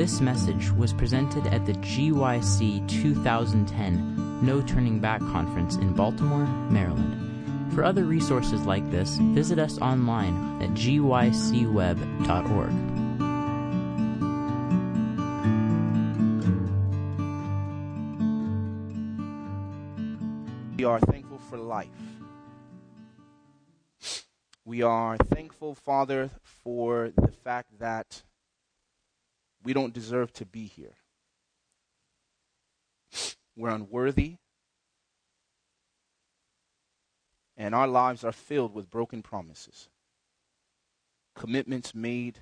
This message was presented at the GYC 2010 No Turning Back Conference in Baltimore, Maryland. For other resources like this, visit us online at gycweb.org. We are thankful for life. We are thankful, Father, for the fact that we don't deserve to be here. We're unworthy. And our lives are filled with broken promises, commitments made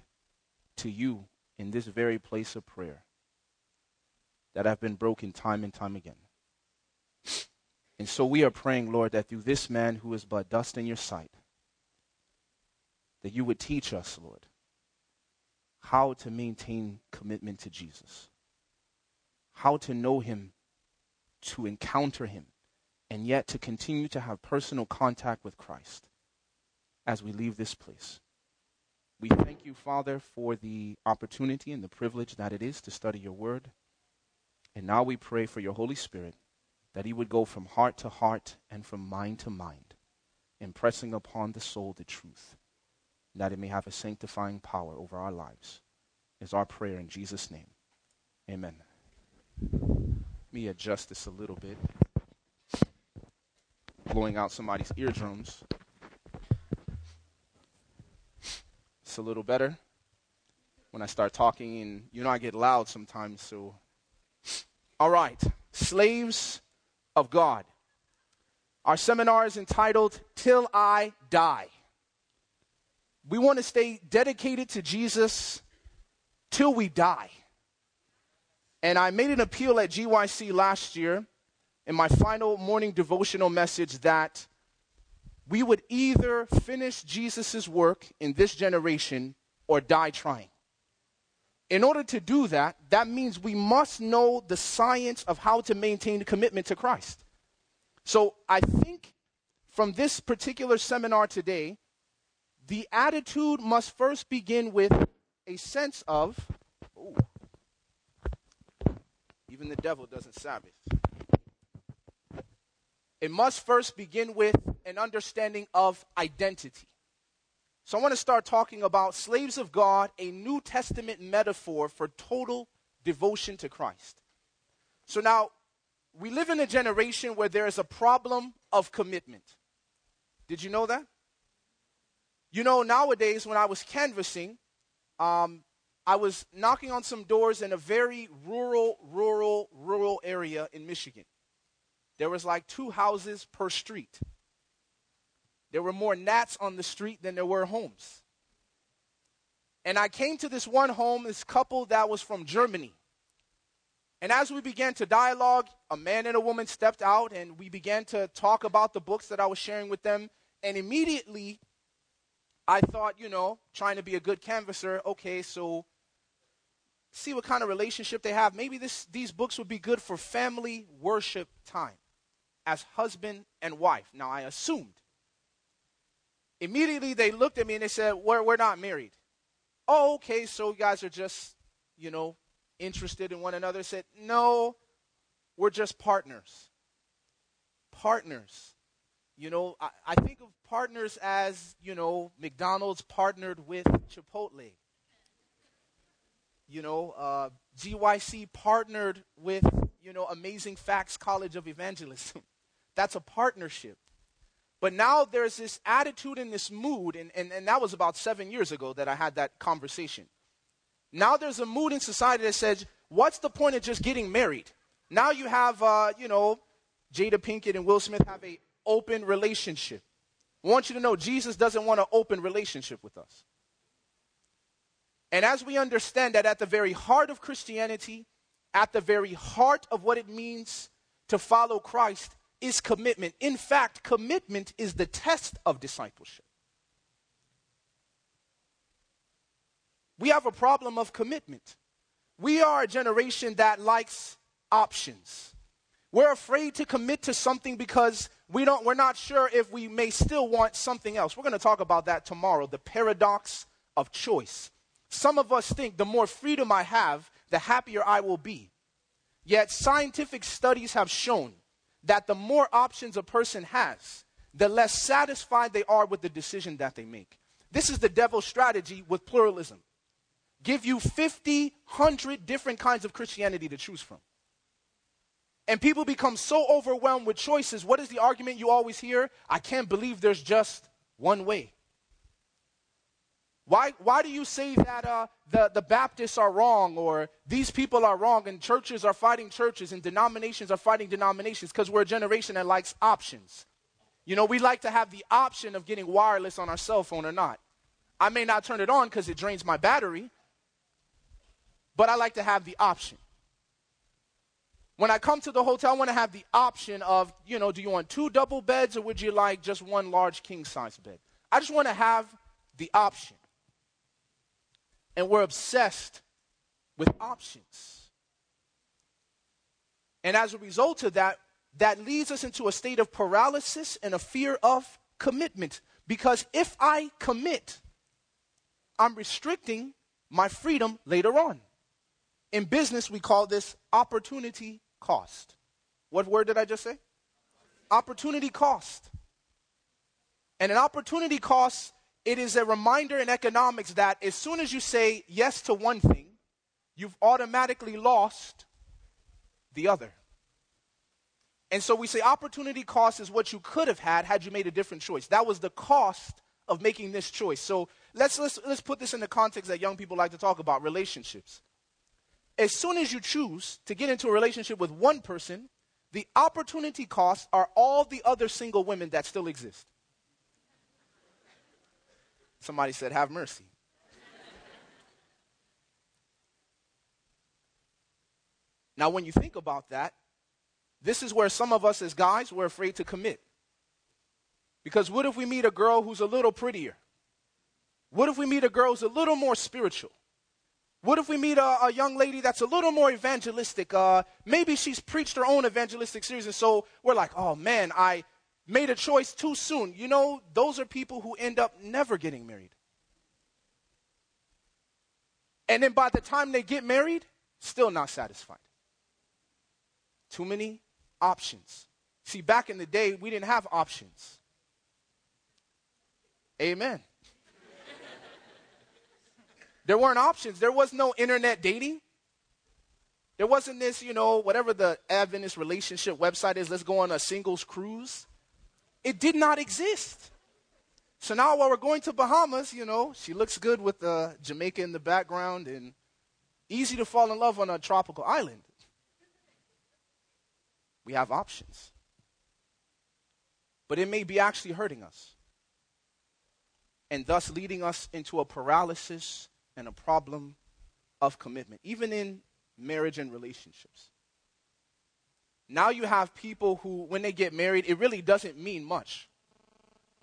to you in this very place of prayer that have been broken time and time again. And so we are praying, Lord, that through this man who is but dust in your sight, that you would teach us, Lord, how to maintain commitment to Jesus, how to know him, to encounter him, and yet to continue to have personal contact with Christ as we leave this place. We thank you, Father, for the opportunity and the privilege that it is to study your word. And now we pray for your Holy Spirit that he would go from heart to heart and from mind to mind, impressing upon the soul the truth that it may have a sanctifying power over our lives, is our prayer in Jesus' name. Amen. Let me adjust this a little bit. Blowing out somebody's eardrums. It's a little better when I start talking, and you know I get loud sometimes, so. All right, slaves of God. Our seminar is entitled Till I Die. We want to stay dedicated to Jesus till we die. And I made an appeal at GYC last year in my final morning devotional message that we would either finish Jesus' work in this generation or die trying. In order to do that, that means we must know the science of how to maintain the commitment to Christ. So I think from this particular seminar today, the attitude must first begin with a sense of, ooh, even the devil doesn't Sabbath. It must first begin with an understanding of identity. So I want to start talking about slaves of God, a New Testament metaphor for total devotion to Christ. So now, we live in a generation where there is a problem of commitment. Did you know that? You know, nowadays, when I was canvassing, um, I was knocking on some doors in a very rural, rural, rural area in Michigan. There was like two houses per street. There were more gnats on the street than there were homes. And I came to this one home, this couple that was from Germany. And as we began to dialogue, a man and a woman stepped out and we began to talk about the books that I was sharing with them. And immediately I thought, you know, trying to be a good canvasser, okay, so see what kind of relationship they have. Maybe this, these books would be good for family worship time as husband and wife. Now, I assumed. Immediately, they looked at me and they said, We're, we're not married. Oh, okay, so you guys are just, you know, interested in one another. I said, No, we're just partners. Partners. You know, I, I think of partners as, you know, McDonald's partnered with Chipotle. You know, uh, GYC partnered with, you know, Amazing Facts College of Evangelism. That's a partnership. But now there's this attitude and this mood, and, and, and that was about seven years ago that I had that conversation. Now there's a mood in society that says, what's the point of just getting married? Now you have, uh, you know, Jada Pinkett and Will Smith have a open relationship. I want you to know Jesus doesn't want an open relationship with us. And as we understand that at the very heart of Christianity, at the very heart of what it means to follow Christ is commitment. In fact, commitment is the test of discipleship. We have a problem of commitment. We are a generation that likes options. We're afraid to commit to something because we don't, we're not sure if we may still want something else. We're going to talk about that tomorrow the paradox of choice. Some of us think the more freedom I have, the happier I will be. Yet scientific studies have shown that the more options a person has, the less satisfied they are with the decision that they make. This is the devil's strategy with pluralism. Give you 50, 100 different kinds of Christianity to choose from. And people become so overwhelmed with choices. What is the argument you always hear? I can't believe there's just one way. Why, why do you say that uh, the, the Baptists are wrong or these people are wrong and churches are fighting churches and denominations are fighting denominations? Because we're a generation that likes options. You know, we like to have the option of getting wireless on our cell phone or not. I may not turn it on because it drains my battery, but I like to have the option. When I come to the hotel, I want to have the option of, you know, do you want two double beds or would you like just one large king size bed? I just want to have the option. And we're obsessed with options. And as a result of that, that leads us into a state of paralysis and a fear of commitment. Because if I commit, I'm restricting my freedom later on. In business, we call this opportunity cost. What word did I just say? Opportunity cost. And an opportunity cost, it is a reminder in economics that as soon as you say yes to one thing, you've automatically lost the other. And so we say opportunity cost is what you could have had had you made a different choice. That was the cost of making this choice. So let's, let's, let's put this in the context that young people like to talk about relationships as soon as you choose to get into a relationship with one person, the opportunity costs are all the other single women that still exist. Somebody said, Have mercy. now, when you think about that, this is where some of us as guys, we're afraid to commit. Because what if we meet a girl who's a little prettier? What if we meet a girl who's a little more spiritual? What if we meet a, a, young lady that's a little more evangelistic? Uh, maybe she's preached her own evangelistic series, and so we're like, oh man, I made a choice too soon. You know, those are people who end up never getting married. And then by the time they get married, still not satisfied. Too many options. See, back in the day, we didn't have options. Amen. There weren't options. There was no internet dating. There wasn't this, you know, whatever the Adventist relationship website is, let's go on a singles cruise. It did not exist. So now while we're going to Bahamas, you know, she looks good with the Jamaica in the background and easy to fall in love on a tropical island. We have options. But it may be actually hurting us and thus leading us into a paralysis and a problem of commitment, even in marriage and relationships. Now you have people who, when they get married, it really doesn't mean much.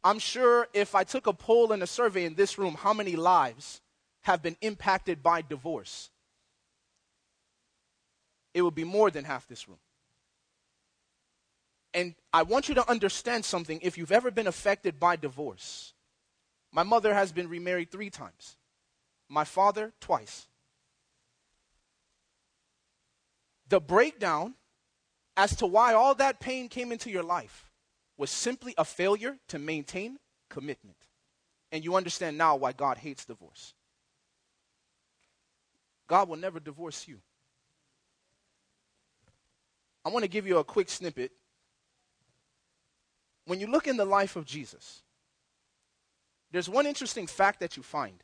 I'm sure if I took a poll and a survey in this room, how many lives have been impacted by divorce? It would be more than half this room. And I want you to understand something if you've ever been affected by divorce. My mother has been remarried three times my father twice. The breakdown as to why all that pain came into your life was simply a failure to maintain commitment. And you understand now why God hates divorce. God will never divorce you. I want to give you a quick snippet. When you look in the life of Jesus, there's one interesting fact that you find.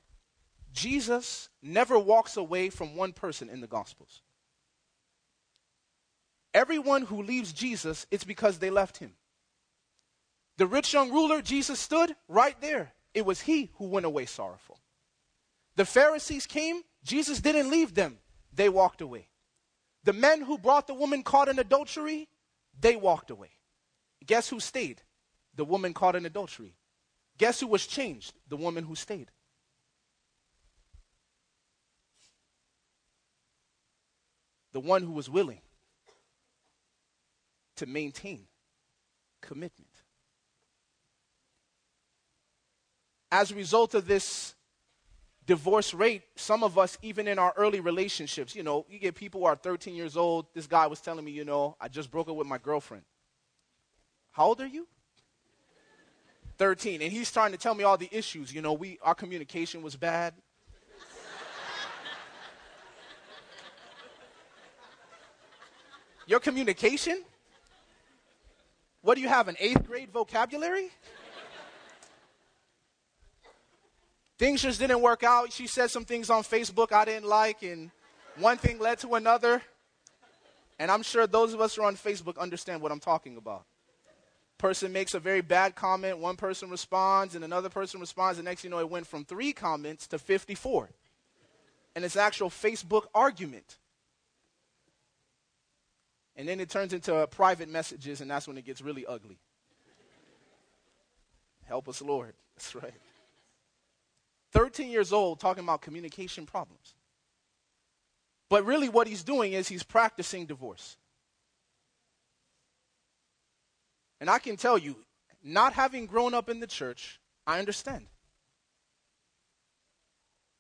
Jesus never walks away from one person in the Gospels. Everyone who leaves Jesus, it's because they left him. The rich young ruler, Jesus stood right there. It was he who went away sorrowful. The Pharisees came, Jesus didn't leave them, they walked away. The men who brought the woman caught in adultery, they walked away. Guess who stayed? The woman caught in adultery. Guess who was changed? The woman who stayed. The one who was willing to maintain commitment. As a result of this divorce rate, some of us, even in our early relationships, you know, you get people who are 13 years old. This guy was telling me, you know, I just broke up with my girlfriend. How old are you? 13. And he's trying to tell me all the issues. You know, we, our communication was bad. Your communication? What do you have, an eighth grade vocabulary? things just didn't work out. She said some things on Facebook I didn't like, and one thing led to another. And I'm sure those of us who are on Facebook understand what I'm talking about. Person makes a very bad comment, one person responds, and another person responds. and next you know, it went from three comments to 54. And it's actual Facebook argument. And then it turns into uh, private messages, and that's when it gets really ugly. Help us, Lord. That's right. 13 years old talking about communication problems. But really, what he's doing is he's practicing divorce. And I can tell you, not having grown up in the church, I understand. I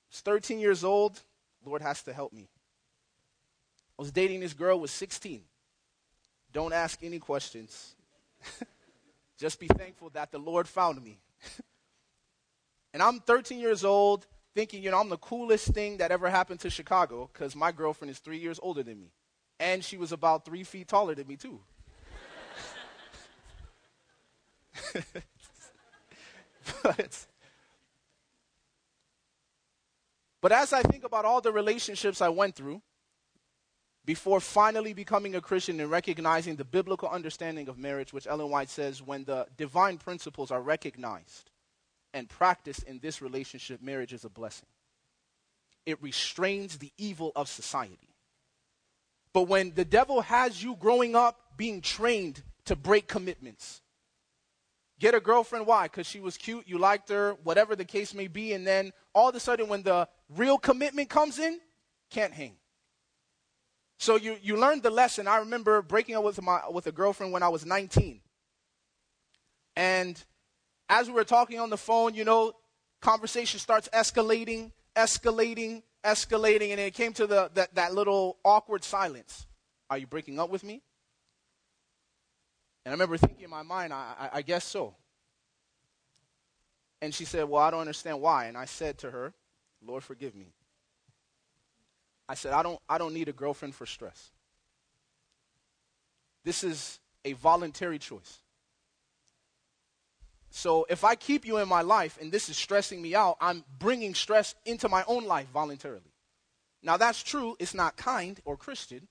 was 13 years old. Lord has to help me. I was dating this girl was 16. Don't ask any questions. Just be thankful that the Lord found me. And I'm 13 years old thinking, you know, I'm the coolest thing that ever happened to Chicago because my girlfriend is three years older than me. And she was about three feet taller than me, too. but, but as I think about all the relationships I went through before finally becoming a Christian and recognizing the biblical understanding of marriage, which Ellen White says when the divine principles are recognized, and practiced in this relationship, marriage is a blessing. It restrains the evil of society. But when the devil has you growing up being trained to break commitments, get a girlfriend, why? Because she was cute, you liked her, whatever the case may be, and then all of a sudden when the real commitment comes in, can't hang. So you, you learned the lesson. I remember breaking up with, my, with a girlfriend when I was 19. And as we were talking on the phone, you know, conversation starts escalating, escalating, escalating, and it came to the, that, that little awkward silence. Are you breaking up with me? And I remember thinking in my mind, I, I, I guess so. And she said, Well, I don't understand why. And I said to her, Lord, forgive me. I said, I don't, I don't need a girlfriend for stress. This is a voluntary choice. So if I keep you in my life and this is stressing me out, I'm bringing stress into my own life voluntarily. Now that's true, it's not kind or Christian,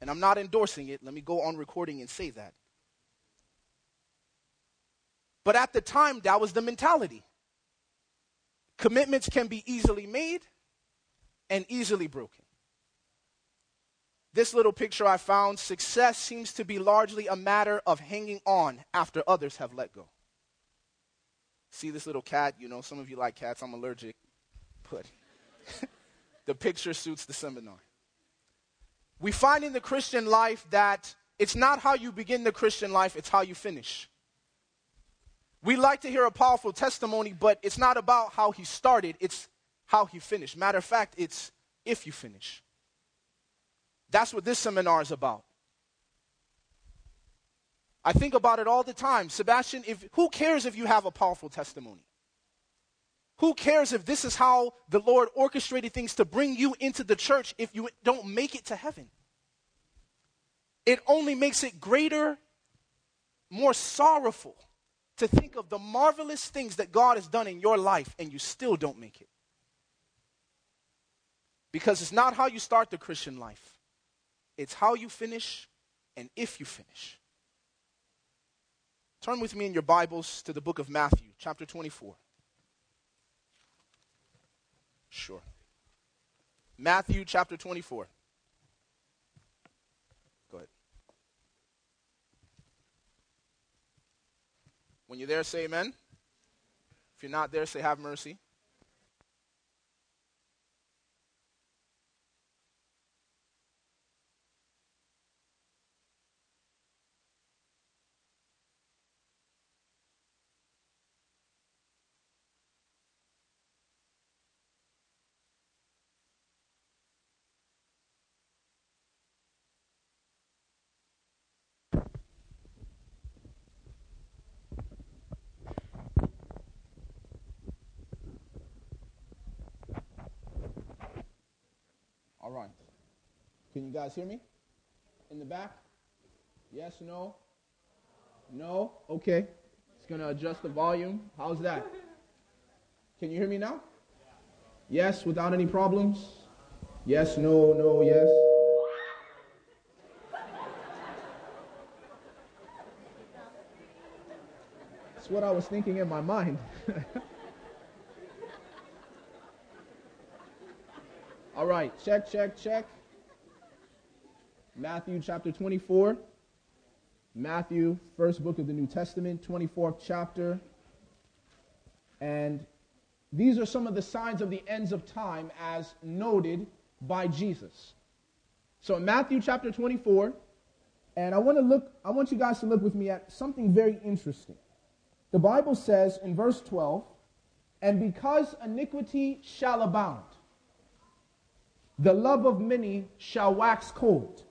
and I'm not endorsing it. Let me go on recording and say that. But at the time, that was the mentality. Commitments can be easily made and easily broken. This little picture I found success seems to be largely a matter of hanging on after others have let go see this little cat. You know, some of you like cats. I'm allergic. But the picture suits the seminar. We find in the Christian life that it's not how you begin the Christian life, it's how you finish. We like to hear a powerful testimony, but it's not about how he started, it's how he finished. Matter of fact, it's if you finish. That's what this seminar is about. I think about it all the time. Sebastien, if, who cares if you have a powerful testimony? Who cares if this is how the Lord orchestrated things to bring you into the church if you don't make it to heaven? It only makes it greater, more sorrowful to think of the marvelous things that God has done in your life and you still don't make it. Because it's not how you start the Christian life, it's how you finish and if you finish. Turn with me in your Bibles to the book of Matthew, chapter 24. Sure. Matthew chapter 24. Go ahead. When you're there, say amen. If you're not there, say have mercy. Can you guys hear me? In the back? Yes, no? No? Okay. It's going to adjust the volume. How's that? Can you hear me now? Yes, without any problems? Yes, no, no, yes. That's what I was thinking in my mind. All right, check, check, check. Matthew chapter 24. Matthew, first book of the New Testament, 24th chapter. And these are some of the signs of the ends of time as noted by Jesus. So in Matthew chapter 24, and I want to look, I want you guys to look with me at something very interesting. The Bible says in verse 12, and because iniquity shall abound, the love of many shall wax cold.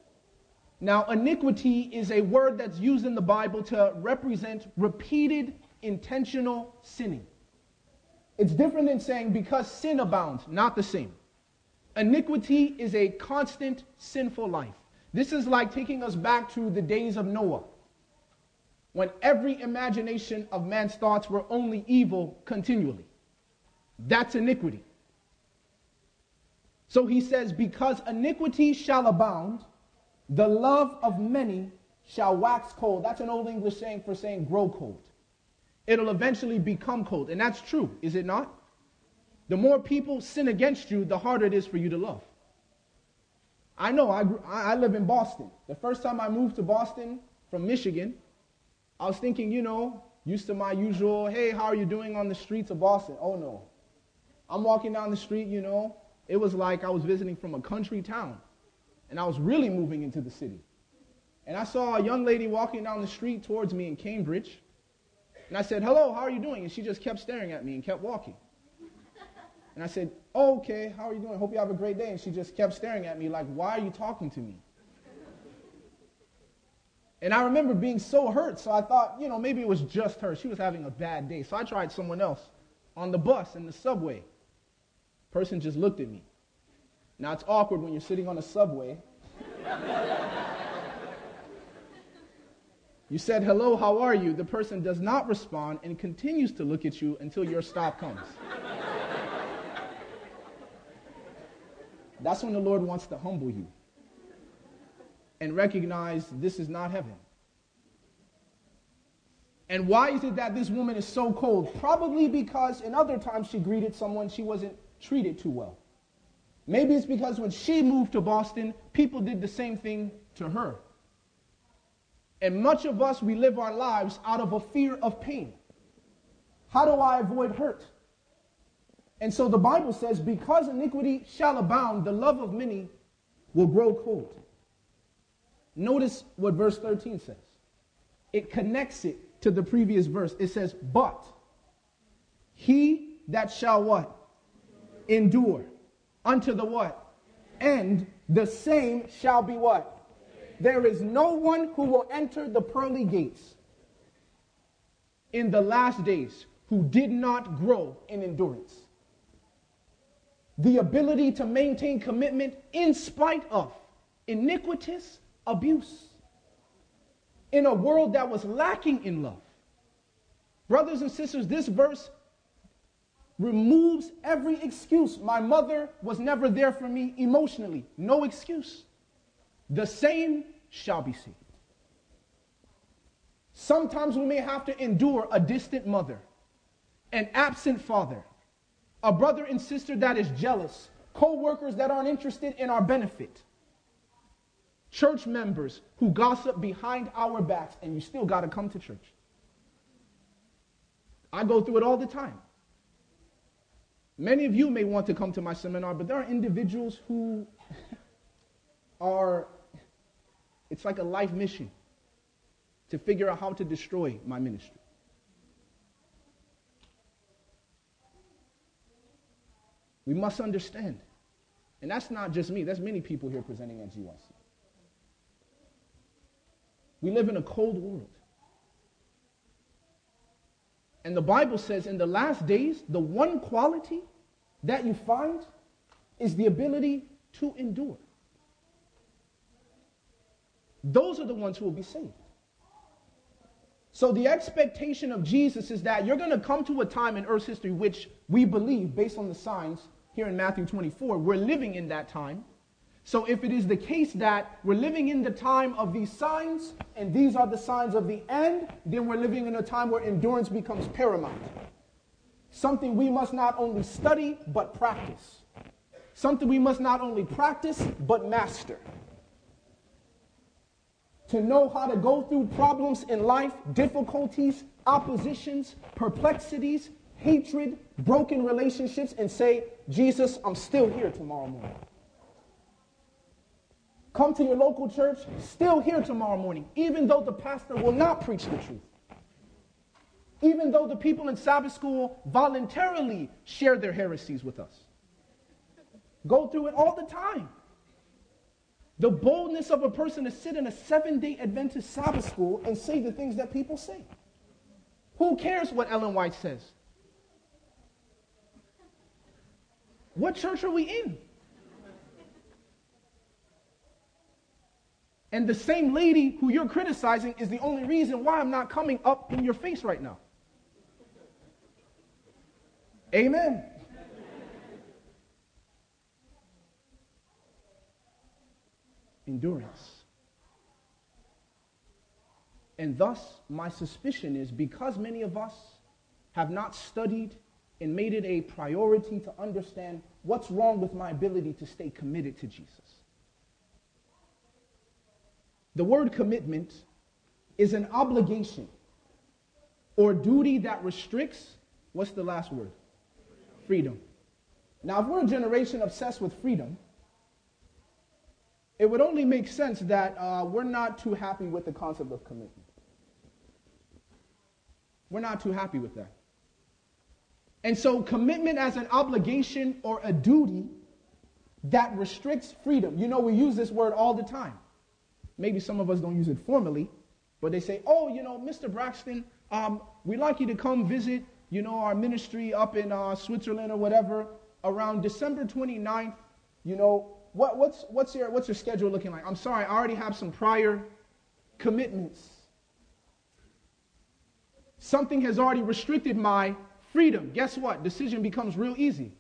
Now, iniquity is a word that's used in the Bible to represent repeated intentional sinning. It's different than saying because sin abounds, not the same. Iniquity is a constant sinful life. This is like taking us back to the days of Noah, when every imagination of man's thoughts were only evil continually. That's iniquity. So he says, Because iniquity shall abound, the love of many shall wax cold. That's an old English saying for saying grow cold. It'll eventually become cold. And that's true, is it not? The more people sin against you, the harder it is for you to love. I know, I, I live in Boston. The first time I moved to Boston from Michigan, I was thinking, you know, used to my usual, hey, how are you doing on the streets of Boston? Oh no. I'm walking down the street, you know, it was like I was visiting from a country town, and I was really moving into the city. And I saw a young lady walking down the street towards me in Cambridge, and I said, Hello, how are you doing? And she just kept staring at me and kept walking. And I said, Okay, how are you doing? Hope you have a great day. And she just kept staring at me like, Why are you talking to me? And I remember being so hurt, so I thought, you know, maybe it was just her. She was having a bad day. So I tried someone else on the bus, in the subway. Person just looked at me. Now it's awkward when you're sitting on a subway. you said, hello, how are you? The person does not respond and continues to look at you until your stop comes. That's when the Lord wants to humble you and recognize this is not heaven. And why is it that this woman is so cold? Probably because in other times she greeted someone she wasn't treated too well. Maybe it's because when she moved to Boston, people did the same thing to her. And much of us, we live our lives out of a fear of pain. How do I avoid hurt? And so the Bible says, because iniquity shall abound, the love of many will grow cold. Notice what verse 13 says. It connects it to the previous verse. It says, but he that shall what? endure unto the what? And the same shall be what? There is no one who will enter the pearly gates in the last days who did not grow in endurance. The ability to maintain commitment in spite of iniquitous abuse in a world that was lacking in love. Brothers and sisters, this verse removes every excuse. My mother was never there for me emotionally. No excuse. The same shall be saved. Sometimes we may have to endure a distant mother, an absent father, a brother and sister that is jealous, co workers that aren't interested in our benefit, church members who gossip behind our backs, and you still got to come to church. I go through it all the time. Many of you may want to come to my seminar, but there are individuals who are, it's like a life mission to figure out how to destroy my ministry. We must understand. And that's not just me, that's many people here presenting at GYC. We live in a cold world. And the Bible says in the last days, the one quality that you find is the ability to endure. those are the ones who will be saved. So the expectation of Jesus is that you're going to come to a time in Earth's history which we believe, based on the signs here in Matthew 24, we're living in that time. So if it is the case that we're living in the time of these signs, and these are the signs of the end, then we're living in a time where endurance becomes paramount. Something we must not only study, but practice. Something we must not only practice, but master to know how to go through problems in life, difficulties, oppositions, perplexities, hatred, broken relationships, and say, Jesus, I'm still here tomorrow morning. Come to your local church, still here tomorrow morning, even though the pastor will not preach the truth. Even though the people in Sabbath school voluntarily share their heresies with us. Go through it all the time. The boldness of a person to sit in a seven day Adventist Sabbath school and say the things that people say. Who cares what Ellen White says? What church are we in? And the same lady who you're criticizing is the only reason why I'm not coming up in your face right now. Amen. endurance. And thus, my suspicion is because many of us have not studied and made it a priority to understand what's wrong with my ability to stay committed to Jesus. The word commitment is an obligation or duty that restricts, what's the last word? Freedom. Now, if we're a generation obsessed with freedom, it would only make sense that uh, we're not too happy with the concept of commitment. We're not too happy with that. And so, commitment as an obligation or a duty that restricts freedom. You know, we use this word all the time. Maybe some of us don't use it formally, but they say, oh, you know, Mr. Braxton, um, we'd like you to come visit, you know, our ministry up in uh, Switzerland or whatever around December 29th. You know, what, what's, what's, your, what's your schedule looking like? I'm sorry, I already have some prior commitments. Something has already restricted my freedom. Guess what? Decision becomes real easy.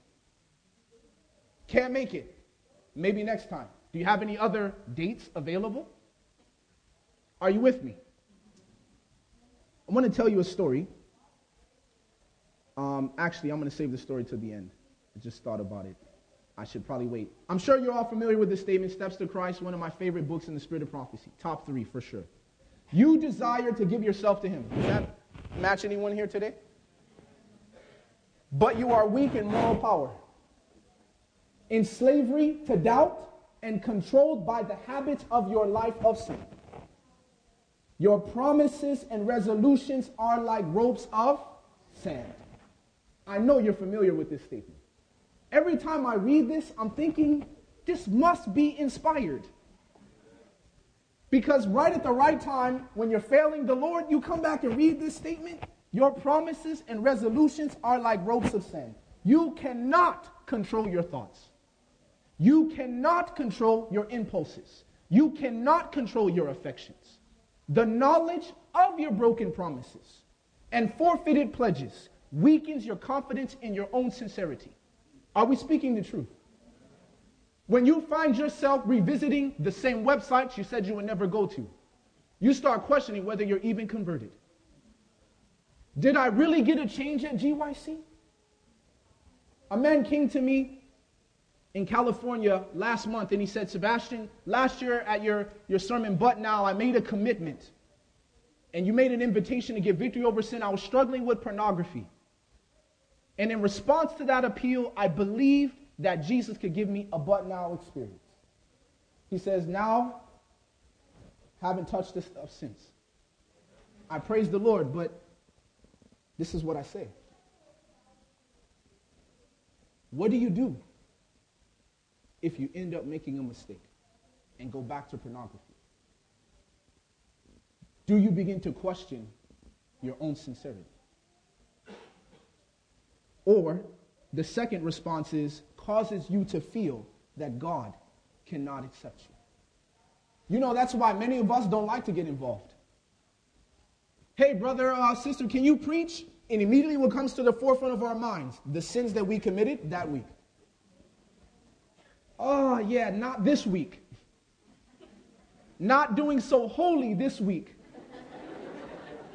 Can't make it. Maybe next time. Do you have any other dates available? Are you with me? I want to tell you a story. Um, actually, I'm going to save the story to the end. I just thought about it. I should probably wait. I'm sure you're all familiar with this statement, Steps to Christ, one of my favorite books in the spirit of prophecy. Top three for sure. You desire to give yourself to Him. Does that match anyone here today? But you are weak in moral power, in slavery to doubt, and controlled by the habits of your life of sin. Your promises and resolutions are like ropes of sand. I know you're familiar with this statement. Every time I read this, I'm thinking, this must be inspired. Because right at the right time, when you're failing the Lord, you come back and read this statement. Your promises and resolutions are like ropes of sand. You cannot control your thoughts. You cannot control your impulses. You cannot control your affections. The knowledge of your broken promises and forfeited pledges weakens your confidence in your own sincerity. Are we speaking the truth? When you find yourself revisiting the same websites you said you would never go to, you start questioning whether you're even converted. Did I really get a change at GYC? A man came to me in California last month and he said, Sebastien, last year at your, your sermon, but now I made a commitment. And you made an invitation to get victory over sin. I was struggling with pornography. And in response to that appeal, I believed that Jesus could give me a but now experience. He says, Now, haven't touched this stuff since. I praise the Lord, but this is what I say. What do you do if you end up making a mistake and go back to pornography? Do you begin to question your own sincerity? Or the second response is causes you to feel that God cannot accept you. You know, that's why many of us don't like to get involved. Hey, brother, uh, sister, can you preach? And immediately what comes to the forefront of our minds? The sins that we committed that week. Oh, yeah, not this week. Not doing so holy this week.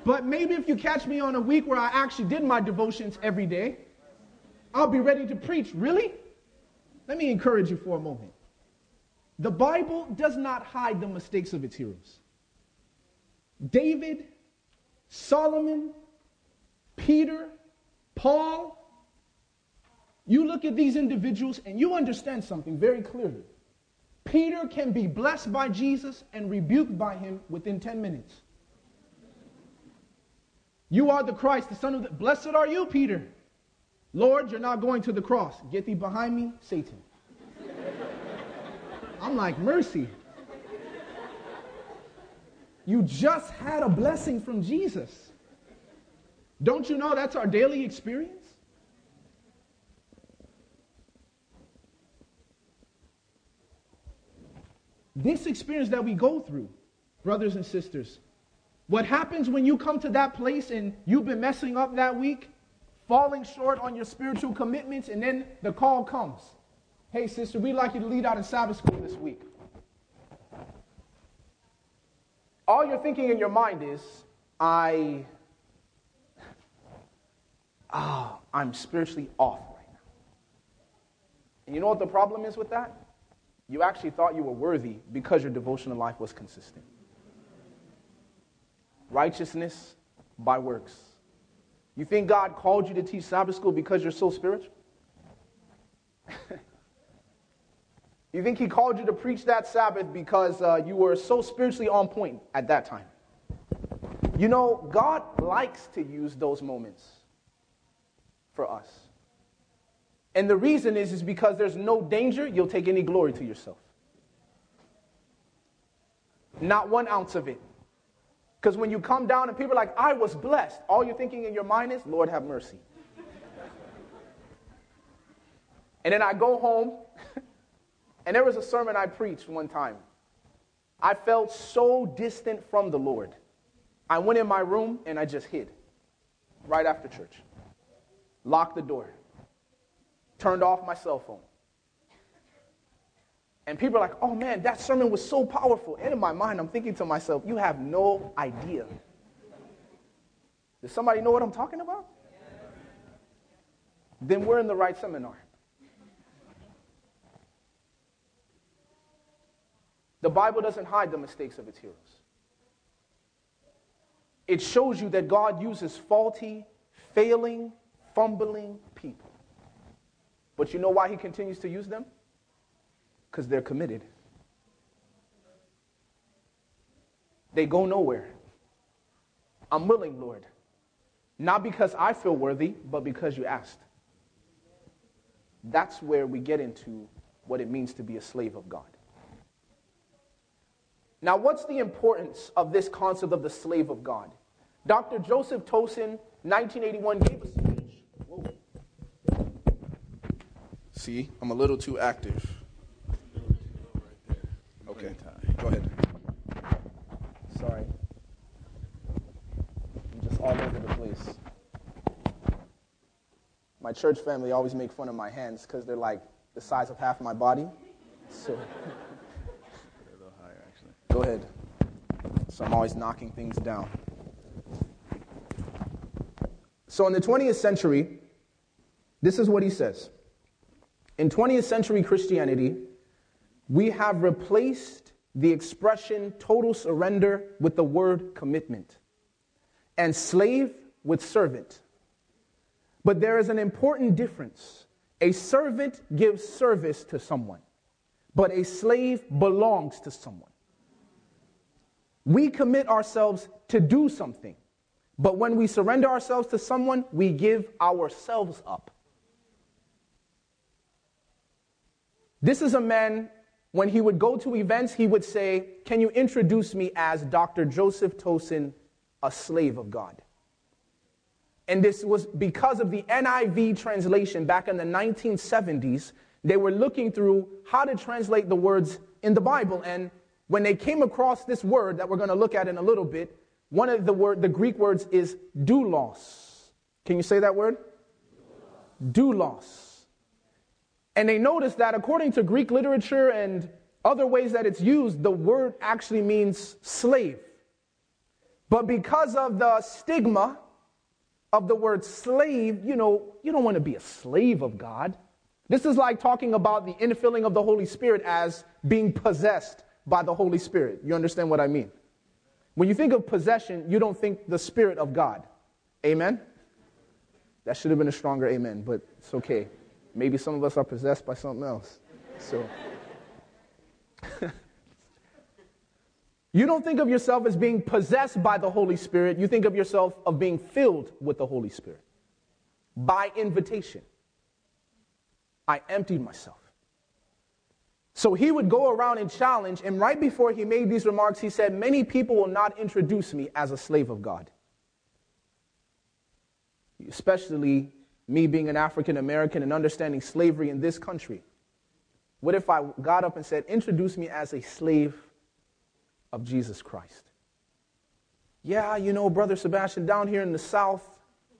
But maybe if you catch me on a week where I actually did my devotions every day, I'll be ready to preach. Really? Let me encourage you for a moment. The Bible does not hide the mistakes of its heroes. David, Solomon, Peter, Paul, you look at these individuals and you understand something very clearly. Peter can be blessed by Jesus and rebuked by him within 10 minutes. You are the Christ, the Son of the. Blessed are you, Peter. Lord, you're not going to the cross. Get thee behind me, Satan. I'm like, mercy. You just had a blessing from Jesus. Don't you know that's our daily experience? This experience that we go through, brothers and sisters, what happens when you come to that place and you've been messing up that week, falling short on your spiritual commitments, and then the call comes Hey, sister, we'd like you to lead out in Sabbath school this week. All you're thinking in your mind is, I, ah, oh, I'm spiritually off right now. And you know what the problem is with that? You actually thought you were worthy because your devotional life was consistent. Righteousness by works. You think God called you to teach Sabbath school because you're so spiritual? you think He called you to preach that Sabbath because uh, you were so spiritually on point at that time? You know, God likes to use those moments for us. And the reason is, is because there's no danger you'll take any glory to yourself. Not one ounce of it. Because when you come down and people are like, I was blessed, all you're thinking in your mind is, Lord, have mercy. and then I go home, and there was a sermon I preached one time. I felt so distant from the Lord. I went in my room and I just hid right after church, locked the door turned off my cell phone. And people are like, oh man, that sermon was so powerful. And in my mind, I'm thinking to myself, you have no idea. Does somebody know what I'm talking about? Then we're in the right seminar. The Bible doesn't hide the mistakes of its heroes. It shows you that God uses faulty, failing, fumbling people. But you know why he continues to use them? Because they're committed. They go nowhere. I'm willing, Lord. Not because I feel worthy, but because you asked. That's where we get into what it means to be a slave of God. Now, what's the importance of this concept of the slave of God? Dr. Joseph Tson, 1981, gave us See, I'm a little too active. Okay, go ahead. Sorry. I'm just all over the place. My church family always make fun of my hands because they're like the size of half my body. So. higher. Go ahead. So I'm always knocking things down. So in the 20th century, this is what he says. In 20th century Christianity, we have replaced the expression total surrender with the word commitment, and slave with servant. But there is an important difference. A servant gives service to someone, but a slave belongs to someone. We commit ourselves to do something, but when we surrender ourselves to someone, we give ourselves up. This is a man, when he would go to events, he would say, Can you introduce me as Dr. Joseph Tson, a slave of God? And this was because of the NIV translation back in the 1970s. They were looking through how to translate the words in the Bible. And when they came across this word that we're going to look at in a little bit, one of the word, the Greek words is doulos. Can you say that word? Doulos. And they noticed that according to Greek literature and other ways that it's used, the word actually means slave. But because of the stigma of the word slave, you know, you don't want to be a slave of God. This is like talking about the infilling of the Holy Spirit as being possessed by the Holy Spirit. You understand what I mean? When you think of possession, you don't think the Spirit of God. Amen? That should have been a stronger amen, but it's okay. Maybe some of us are possessed by something else. So. you don't think of yourself as being possessed by the Holy Spirit. You think of yourself of being filled with the Holy Spirit by invitation. I emptied myself. So he would go around and challenge, and right before he made these remarks, he said, Many people will not introduce me as a slave of God. Especially me being an African American and understanding slavery in this country. What if I got up and said, Introduce me as a slave of Jesus Christ? Yeah, you know, Brother Sebastien, down here in the South,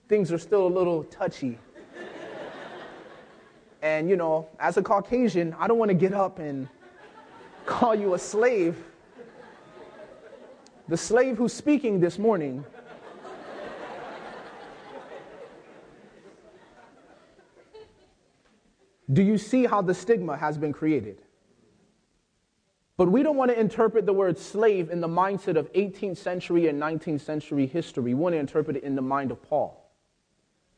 things are still a little touchy. and, you know, as a Caucasian, I don't want to get up and call you a slave. The slave who's speaking this morning Do you see how the stigma has been created? But we don't want to interpret the word slave in the mindset of 18th century and 19th century history. We want to interpret it in the mind of Paul,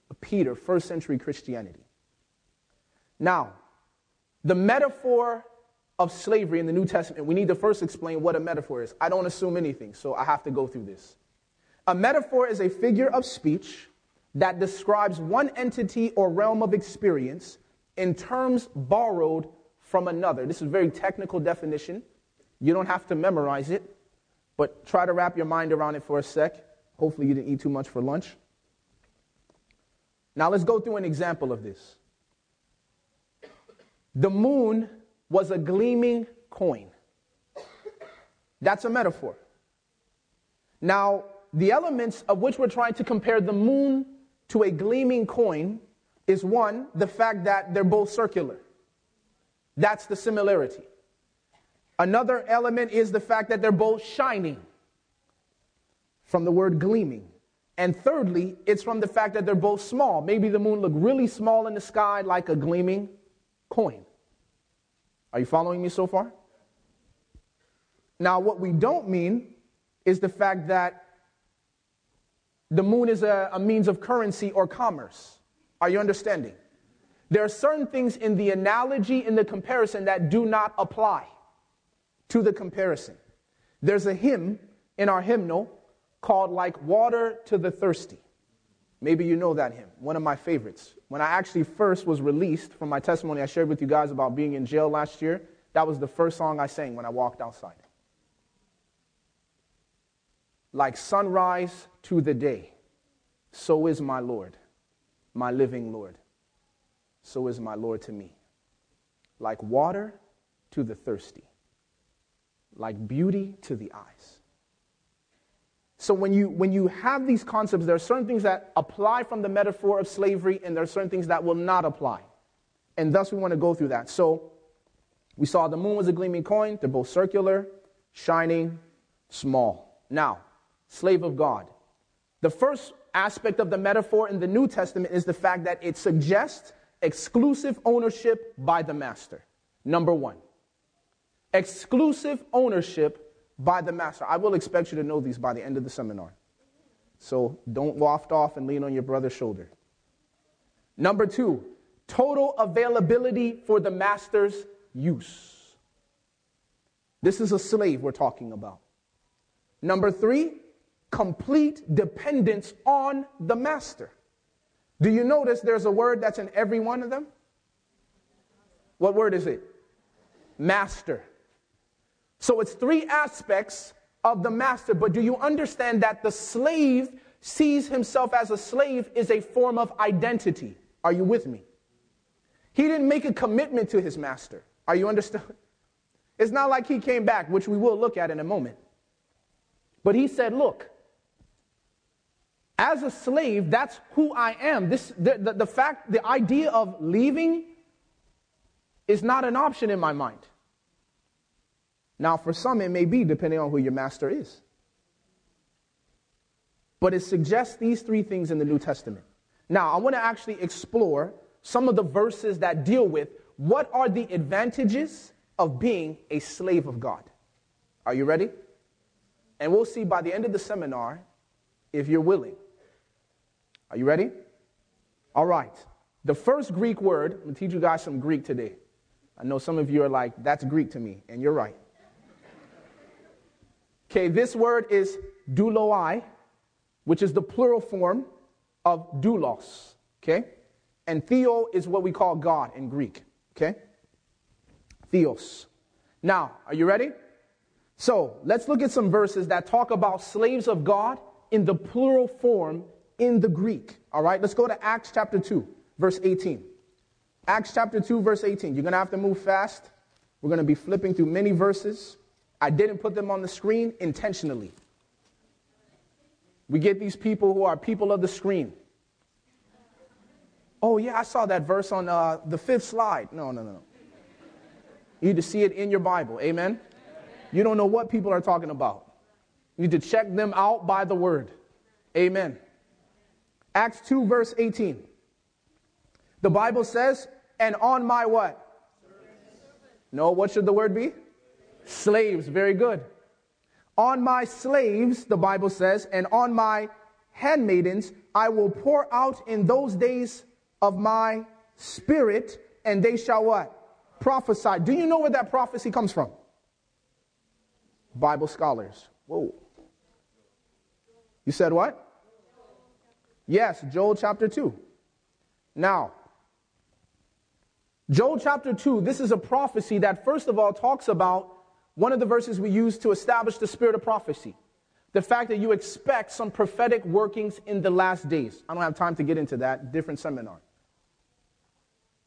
of Peter, first century Christianity. Now, the metaphor of slavery in the New Testament, we need to first explain what a metaphor is. I don't assume anything, so I have to go through this. A metaphor is a figure of speech that describes one entity or realm of experience in terms borrowed from another. This is a very technical definition. You don't have to memorize it, but try to wrap your mind around it for a sec. Hopefully, you didn't eat too much for lunch. Now, let's go through an example of this. The moon was a gleaming coin. That's a metaphor. Now, the elements of which we're trying to compare the moon to a gleaming coin is one, the fact that they're both circular. That's the similarity. Another element is the fact that they're both shining, from the word gleaming. And thirdly, it's from the fact that they're both small. Maybe the moon looked really small in the sky like a gleaming coin. Are you following me so far? Now, what we don't mean is the fact that the moon is a, a means of currency or commerce. Are you understanding? There are certain things in the analogy, in the comparison, that do not apply to the comparison. There's a hymn in our hymnal called Like Water to the Thirsty. Maybe you know that hymn, one of my favorites. When I actually first was released from my testimony, I shared with you guys about being in jail last year. That was the first song I sang when I walked outside. Like sunrise to the day, so is my Lord my living Lord, so is my Lord to me. Like water to the thirsty, like beauty to the eyes. So when you, when you have these concepts, there are certain things that apply from the metaphor of slavery, and there are certain things that will not apply. And thus we want to go through that. So we saw the moon was a gleaming coin. They're both circular, shining, small. Now, slave of God. The first aspect of the metaphor in the New Testament is the fact that it suggests exclusive ownership by the master. Number one, exclusive ownership by the master. I will expect you to know these by the end of the seminar. So don't waft off and lean on your brother's shoulder. Number two, total availability for the master's use. This is a slave we're talking about. Number three, complete dependence on the master. Do you notice there's a word that's in every one of them? What word is it? Master. So it's three aspects of the master, but do you understand that the slave sees himself as a slave is a form of identity? Are you with me? He didn't make a commitment to his master. Are you understand? It's not like he came back, which we will look at in a moment. But he said, Look, as a slave, that's who I am. This, the, the, the fact, the idea of leaving is not an option in my mind. Now, for some, it may be, depending on who your master is. But it suggests these three things in the New Testament. Now, I want to actually explore some of the verses that deal with what are the advantages of being a slave of God. Are you ready? And we'll see by the end of the seminar if you're willing. Are you ready? All right. The first Greek word, I'm going to teach you guys some Greek today. I know some of you are like, that's Greek to me, and you're right. Okay, this word is douloi, which is the plural form of doulos. Okay? And theo is what we call God in Greek. Okay? Theos. Now, are you ready? So, let's look at some verses that talk about slaves of God in the plural form in the Greek. All right, let's go to Acts chapter 2, verse 18. Acts chapter 2, verse 18. You're going to have to move fast. We're going to be flipping through many verses. I didn't put them on the screen intentionally. We get these people who are people of the screen. Oh, yeah, I saw that verse on uh, the fifth slide. No, no, no. You need to see it in your Bible. Amen? You don't know what people are talking about. You need to check them out by the word. Amen. Acts 2, verse 18. The Bible says, and on my what? No, what should the word be? Slaves. Very good. On my slaves, the Bible says, and on my handmaidens, I will pour out in those days of my spirit, and they shall what? Prophesy. Do you know where that prophecy comes from? Bible scholars. Whoa. You said what? Yes, Joel chapter 2. Now, Joel chapter 2, this is a prophecy that, first of all, talks about one of the verses we use to establish the spirit of prophecy. The fact that you expect some prophetic workings in the last days. I don't have time to get into that, different seminar.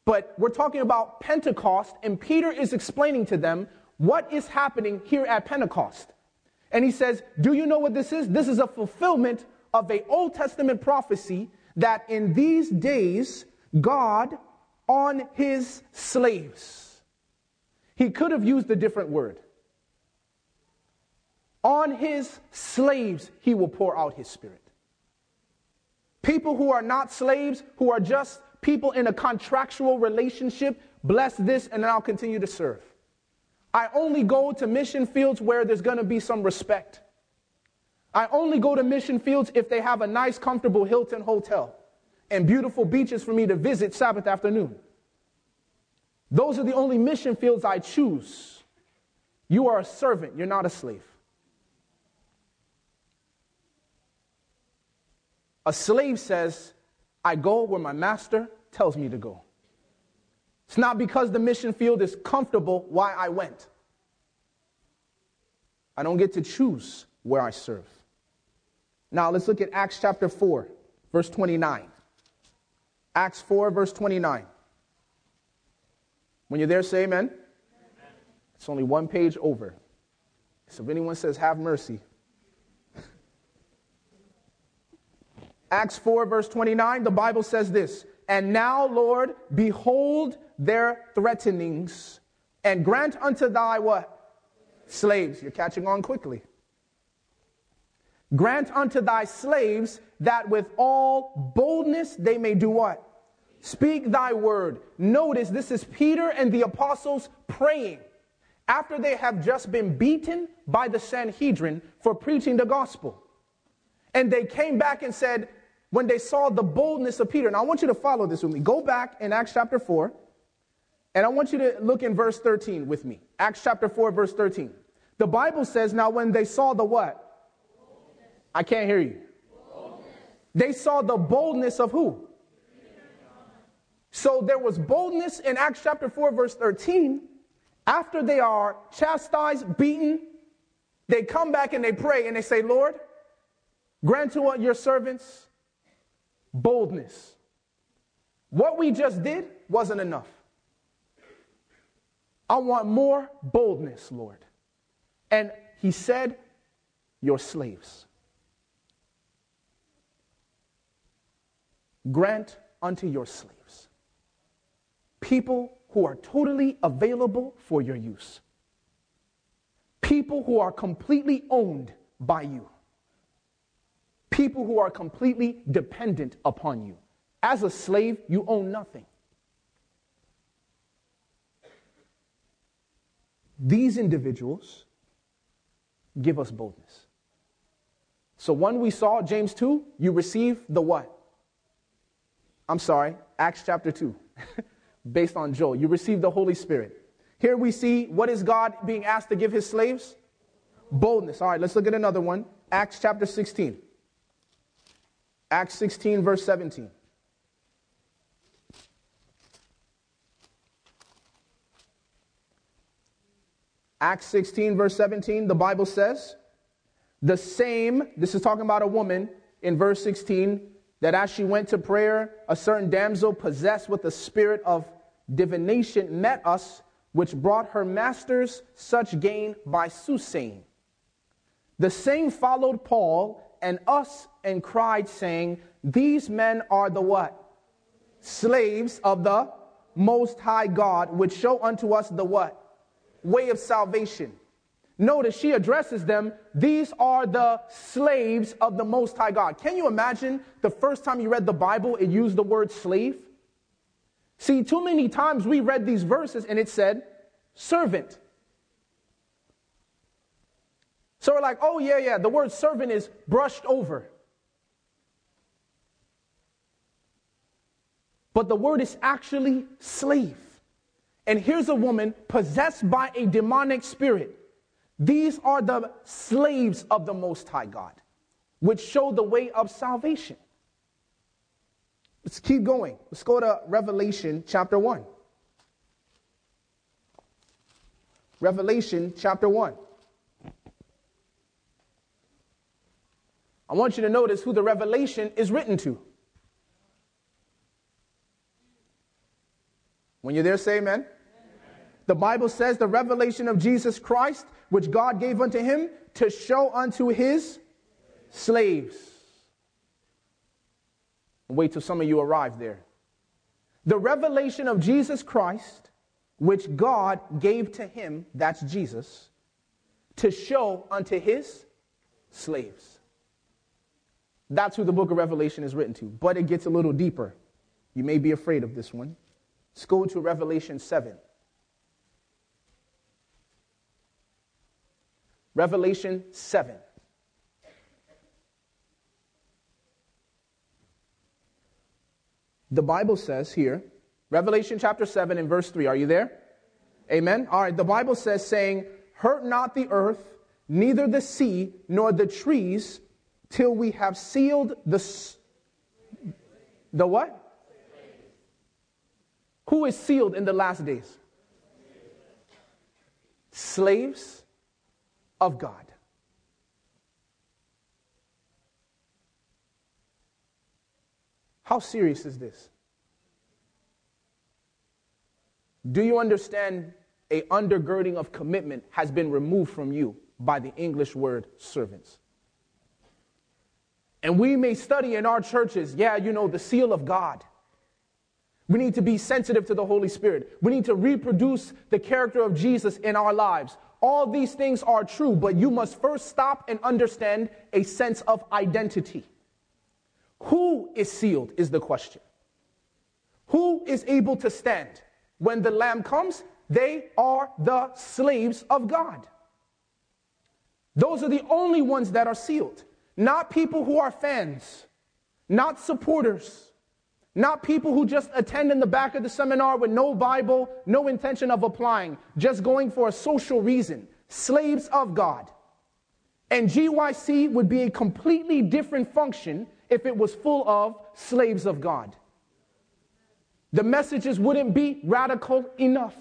But we're talking about Pentecost, and Peter is explaining to them what is happening here at Pentecost. And he says, Do you know what this is? This is a fulfillment of a Old Testament prophecy that in these days, God on his slaves. He could have used a different word. On his slaves, he will pour out his spirit. People who are not slaves, who are just people in a contractual relationship, bless this and then I'll continue to serve. I only go to mission fields where there's going to be some respect. I only go to mission fields if they have a nice, comfortable Hilton hotel and beautiful beaches for me to visit Sabbath afternoon. Those are the only mission fields I choose. You are a servant, you're not a slave. A slave says, I go where my master tells me to go. It's not because the mission field is comfortable why I went. I don't get to choose where I serve. Now let's look at Acts chapter 4, verse 29. Acts 4, verse 29. When you're there, say amen. amen. It's only one page over. So if anyone says, have mercy. Acts 4, verse 29, the Bible says this And now, Lord, behold their threatenings, and grant unto thy what? Slaves. You're catching on quickly. Grant unto thy slaves that with all boldness they may do what? Speak thy word. Notice this is Peter and the apostles praying after they have just been beaten by the Sanhedrin for preaching the gospel. And they came back and said, when they saw the boldness of Peter, and I want you to follow this with me. Go back in Acts chapter 4, and I want you to look in verse 13 with me. Acts chapter 4, verse 13. The Bible says, Now when they saw the what? I can't hear you. They saw the boldness of who? So there was boldness in Acts chapter 4, verse 13. After they are chastised, beaten, they come back and they pray and they say, Lord, grant to your servants boldness. What we just did wasn't enough. I want more boldness, Lord. And he said, Your slaves. Grant unto your slaves people who are totally available for your use, people who are completely owned by you, people who are completely dependent upon you. As a slave, you own nothing. These individuals give us boldness. So, one we saw, James 2, you receive the what? I'm sorry, Acts chapter 2, based on Joel. You receive the Holy Spirit. Here we see what is God being asked to give his slaves? Boldness. All right, let's look at another one. Acts chapter 16. Acts 16, verse 17. Acts 16, verse 17, the Bible says, the same, this is talking about a woman in verse 16, that as she went to prayer, a certain damsel possessed with the spirit of divination met us, which brought her masters such gain by soothsaying. The same followed Paul and us and cried, saying, These men are the what? Slaves of the Most High God, which show unto us the what? way of salvation. Notice she addresses them, these are the slaves of the Most High God. Can you imagine the first time you read the Bible, it used the word slave? See, too many times we read these verses and it said servant. So we're like, oh, yeah, yeah, the word servant is brushed over. But the word is actually slave. And here's a woman possessed by a demonic spirit. These are the slaves of the Most High God, which show the way of salvation. Let's keep going. Let's go to Revelation chapter 1. Revelation chapter 1. I want you to notice who the revelation is written to. When you're there, say amen. The Bible says the revelation of Jesus Christ, which God gave unto him to show unto his slaves. Wait till some of you arrive there. The revelation of Jesus Christ, which God gave to him, that's Jesus, to show unto his slaves. That's who the book of Revelation is written to. But it gets a little deeper. You may be afraid of this one. Let's go to Revelation 7. Revelation 7. The Bible says here, Revelation chapter 7 and verse 3. Are you there? Amen. All right. The Bible says, saying, Hurt not the earth, neither the sea, nor the trees, till we have sealed the. The what? Who is sealed in the last days? Slaves of God. How serious is this? Do you understand a undergirding of commitment has been removed from you by the English word servants? And we may study in our churches, yeah, you know, the seal of God. We need to be sensitive to the Holy Spirit. We need to reproduce the character of Jesus in our lives. All these things are true, but you must first stop and understand a sense of identity. Who is sealed is the question. Who is able to stand? When the Lamb comes, they are the slaves of God. Those are the only ones that are sealed, not people who are fans, not supporters not people who just attend in the back of the seminar with no Bible, no intention of applying, just going for a social reason. Slaves of God. And GYC would be a completely different function if it was full of slaves of God. The messages wouldn't be radical enough.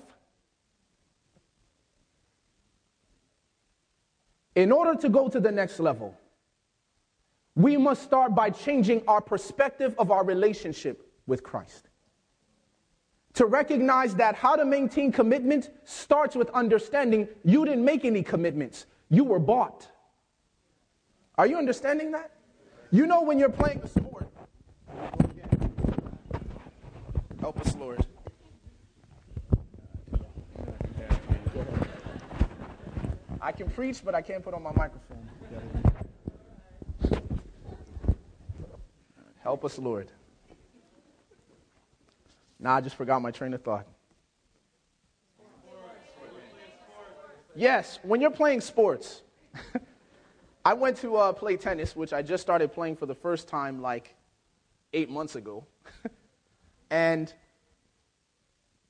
In order to go to the next level, we must start by changing our perspective of our relationship with Christ. To recognize that how to maintain commitment starts with understanding you didn't make any commitments, you were bought. Are you understanding that? You know when you're playing a sport. Help us, Lord. I can preach, but I can't put on my microphone. Help us, Lord. Now I just forgot my train of thought. Yes, when you're playing sports, I went to uh, play tennis, which I just started playing for the first time like eight months ago. and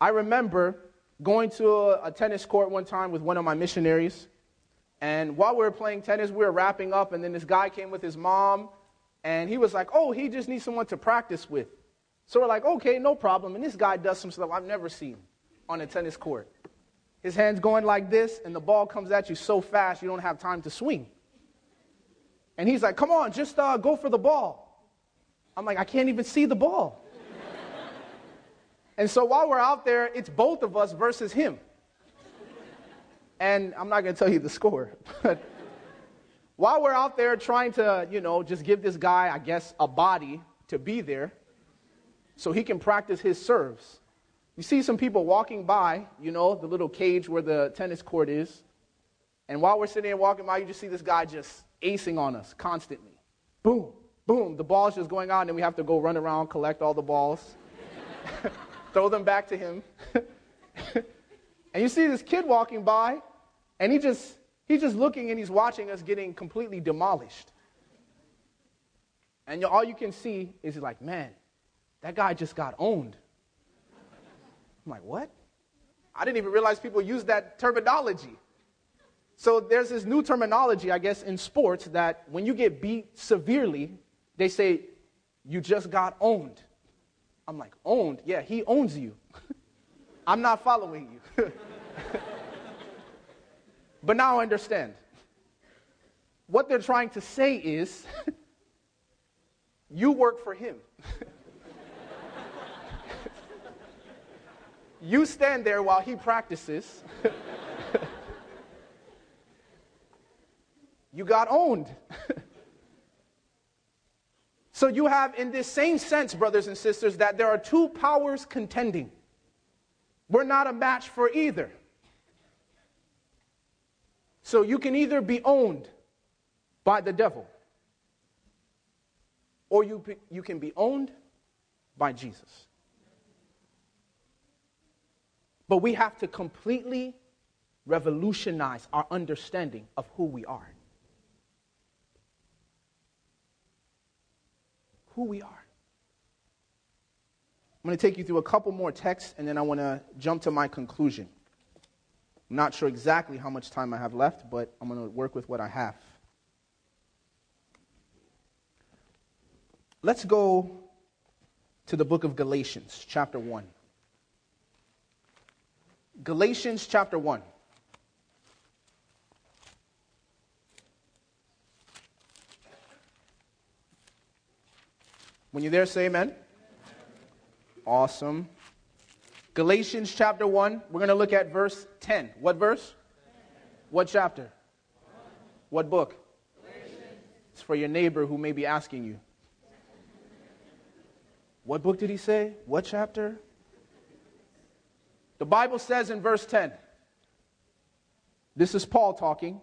I remember going to a, a, tennis court one time with one of my missionaries. And while we were playing tennis, we were wrapping up, and then this guy came with his mom, and he was like, Oh, he just needs someone to practice with. So we're like, Okay, no problem. And this guy does some stuff I've never seen on a tennis court. His hand's going like this, and the ball comes at you so fast you don't have time to swing. And he's like, Come on, just uh, go for the ball. I'm like, I can't even see the ball. and so while we're out there, it's both of us versus him. And I'm not going to tell you the score, but while we're out there trying to, you know, just give this guy, I guess, a body to be there so he can practice his serves, you see some people walking by, you know, the little cage where the tennis court is. And while we're sitting there walking by, you just see this guy just acing on us constantly. Boom, boom. The ball's just going on, and we have to go run around, collect all the balls, throw them back to him. and you see this kid walking by, and he just he's just looking and he's watching us getting completely demolished. And all you can see is like, man, that guy just got owned. I'm like, what? I didn't even realize people use that terminology. So there's this new terminology, I guess, in sports that when you get beat severely, they say, you just got owned. I'm like, owned? Yeah, he owns you. I'm not following you. but now I understand. What they're trying to say is, you work for him. You stand there while he practices. you got owned. so you have, in this same sense, brothers and sisters, that there are two powers contending. We're not a match for either. So you can either be owned by the devil, or you, you can be owned by Jesus. But we have to completely revolutionize our understanding of who we are. Who we are. I'm going to take you through a couple more texts and then I want to jump to my conclusion. I'm not sure exactly how much time I have left, but I'm going to work with what I have. Let's go to the book of Galatians, chapter 1. Galatians chapter 1. When you're there, say amen. Awesome. Galatians chapter 1, we're going to look at verse 10. What verse? What chapter? What book? It's for your neighbor who may be asking you. What book did he say? What chapter? The Bible says in verse 10, this is Paul talking,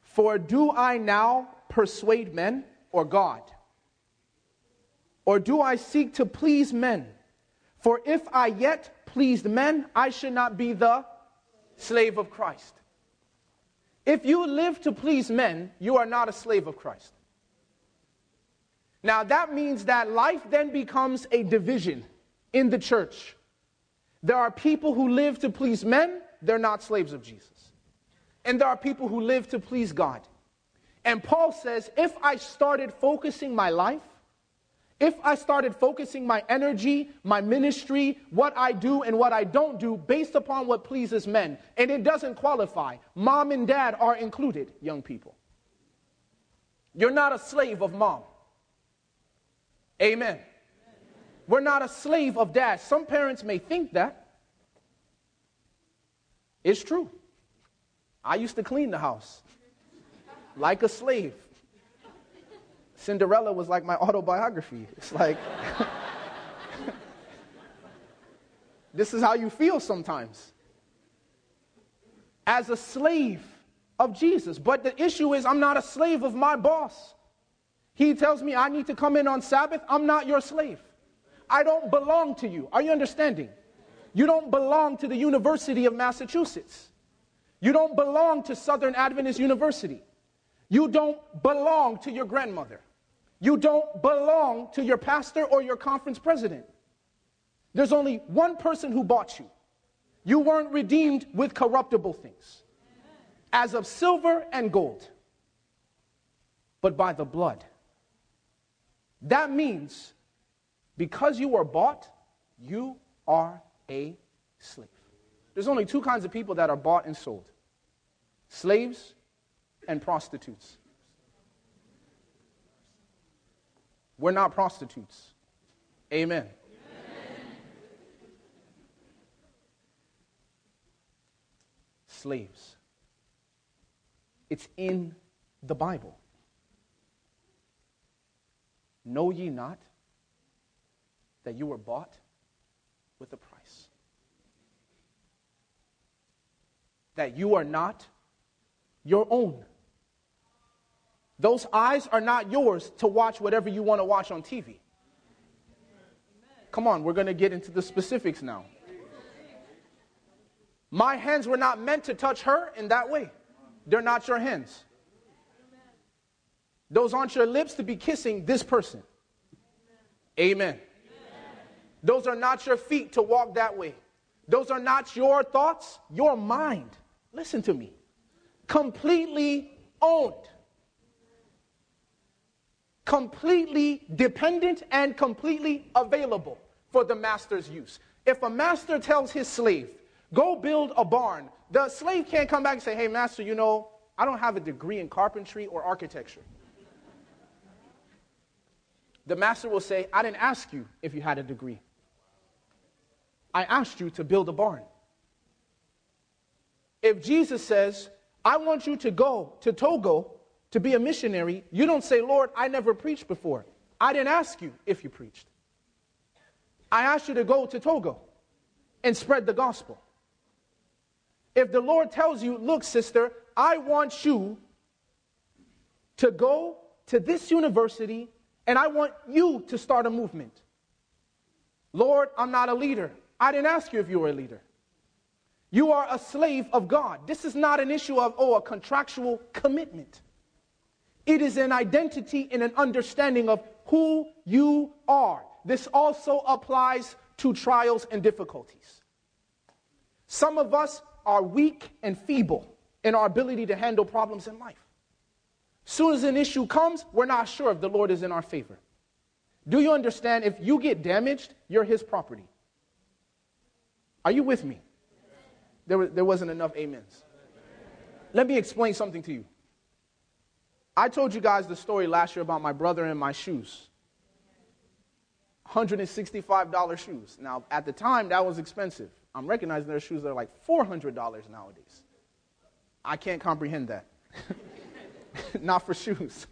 For do I now persuade men or God? Or do I seek to please men? For if I yet pleased men, I should not be the slave of Christ. If you live to please men, you are not a slave of Christ. Now that means that life then becomes a division in the church. There are people who live to please men, they're not slaves of Jesus. And there are people who live to please God. And Paul says, if I started focusing my life, if I started focusing my energy, my ministry, what I do and what I don't do based upon what pleases men, and it doesn't qualify, mom and dad are included, young people. You're not a slave of mom. Amen. We're not a slave of dad. Some parents may think that. It's true. I used to clean the house like a slave. Cinderella was like my autobiography. It's like, this is how you feel sometimes. As a slave of Jesus. But the issue is, I'm not a slave of my boss. He tells me I need to come in on Sabbath. I'm not your slave. I don't belong to you. Are you understanding? You don't belong to the University of Massachusetts. You don't belong to Southern Adventist University. You don't belong to your grandmother. You don't belong to your pastor or your conference president. There's only one person who bought you. You weren't redeemed with corruptible things, as of silver and gold, but by the blood. That means because you were bought, you are a slave. There's only two kinds of people that are bought and sold slaves and prostitutes. We're not prostitutes. Amen. Amen. Slaves. It's in the Bible. Know ye not that you were bought with a price? That you are not your own. Those eyes are not yours to watch whatever you want to watch on TV. Come on, we're going to get into the specifics now. My hands were not meant to touch her in that way. They're not your hands. Those aren't your lips to be kissing this person. Amen. Those are not your feet to walk that way. Those are not your thoughts, your mind. Listen to me. Completely owned completely dependent and completely available for the master's use. If a master tells his slave, go build a barn, the slave can't come back and say, hey, master, you know, I don't have a degree in carpentry or architecture. The master will say, I didn't ask you if you had a degree. I asked you to build a barn. If Jesus says, I want you to go to Togo to be a missionary, you don't say, Lord, I never preached before. I didn't ask you if you preached. I asked you to go to Togo and spread the gospel. If the Lord tells you, look, sister, I want you to go to this university and I want you to start a movement. Lord, I'm not a leader. I didn't ask you if you were a leader. You are a slave of God. This is not an issue of, oh, a contractual commitment. It is an identity and an understanding of who you are. This also applies to trials and difficulties. Some of us are weak and feeble in our ability to handle problems in life. Soon as an issue comes, we're not sure if the Lord is in our favor. Do you understand? If you get damaged, you're His property. Are you with me? There, there wasn't enough amens. Let me explain something to you. I told you guys the story last year about my brother and my shoes. $165 shoes. Now, at the time, that was expensive. I'm recognizing there are shoes that are like $400 nowadays. I can't comprehend that. Not for shoes.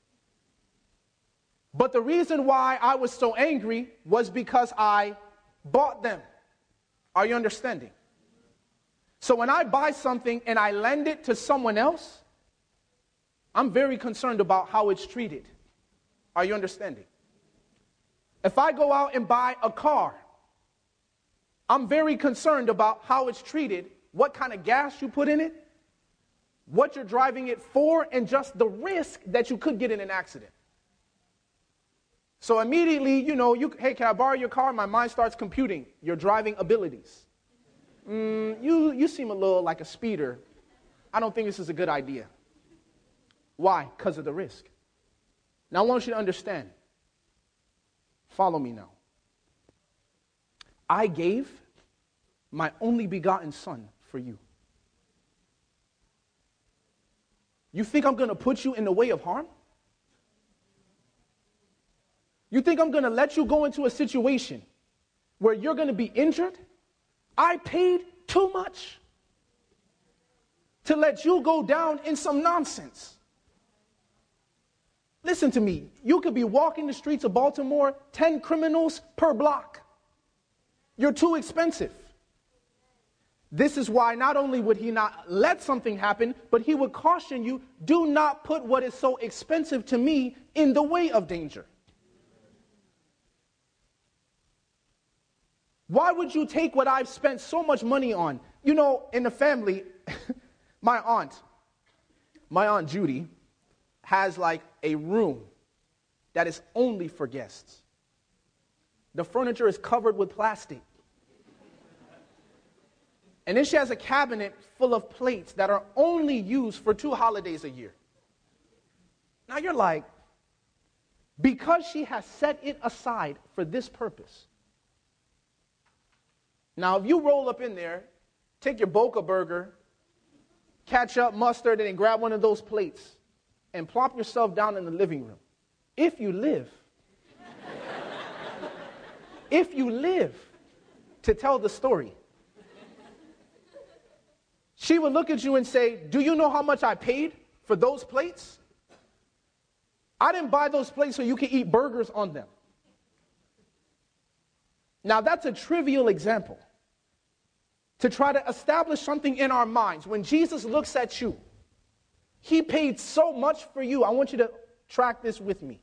but the reason why I was so angry was because I bought them. Are you understanding? So when I buy something and I lend it to someone else, I'm very concerned about how it's treated. Are you understanding? If I go out and buy a car, I'm very concerned about how it's treated, what kind of gas you put in it, what you're driving it for, and just the risk that you could get in an accident. So immediately, you know, you, hey, can I borrow your car? My mind starts computing your driving abilities. Mm, you, you seem a little like a speeder. I don't think this is a good idea. Why? Because of the risk. Now, I want you to understand. Follow me now. I gave my only begotten son for you. You think I'm going to put you in the way of harm? You think I'm going to let you go into a situation where you're going to be injured? I paid too much to let you go down in some nonsense. Listen to me. You could be walking the streets of Baltimore, 10 criminals per block. You're too expensive. This is why not only would he not let something happen, but he would caution you do not put what is so expensive to me in the way of danger. Why would you take what I've spent so much money on? You know, in the family, my aunt, my aunt Judy, has like a room that is only for guests. The furniture is covered with plastic. And then she has a cabinet full of plates that are only used for two holidays a year. Now you're like, because she has set it aside for this purpose. Now, if you roll up in there, take your Boca burger, ketchup, mustard, and then grab one of those plates and plop yourself down in the living room. If you live, if you live to tell the story, she would look at you and say, Do you know how much I paid for those plates? I didn't buy those plates so you can eat burgers on them. Now, that's a trivial example to try to establish something in our minds. When Jesus looks at you, he paid so much for you. I want you to track this with me.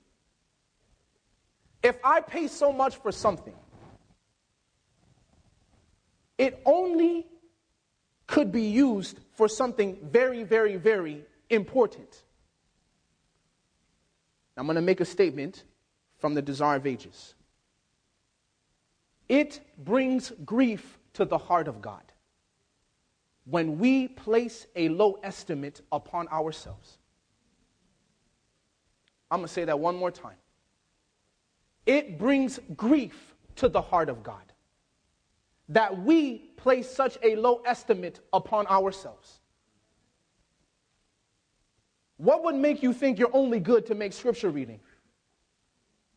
If I pay so much for something, it only could be used for something very, very, very important. I'm going to make a statement from the Desire of Ages. It brings grief to the heart of God when we place a low estimate upon ourselves. I'm going to say that one more time. It brings grief to the heart of God that we place such a low estimate upon ourselves. What would make you think you're only good to make scripture reading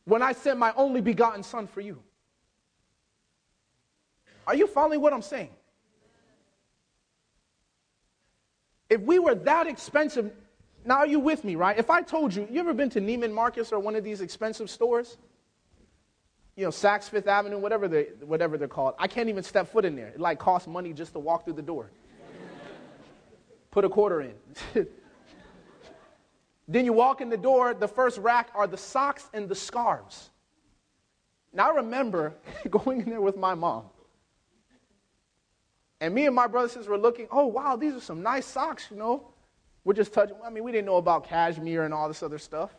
when I sent my only begotten son for you? Are you following what I'm saying? If we were that expensive, now are you with me, right? If I told you, you ever been to Neiman Marcus or one of these expensive stores? you know, Saks Fifth Avenue, whatever, they, whatever they're called. I can't even step foot in there. It like costs money just to walk through the door. Put a quarter in. then you walk in the door, the first rack are the socks and the scarves. Now I remember going in there with my mom. And me and my brothers and sisters were looking, oh wow, these are some nice socks, you know. We're just touching, I mean, we didn't know about cashmere and all this other stuff.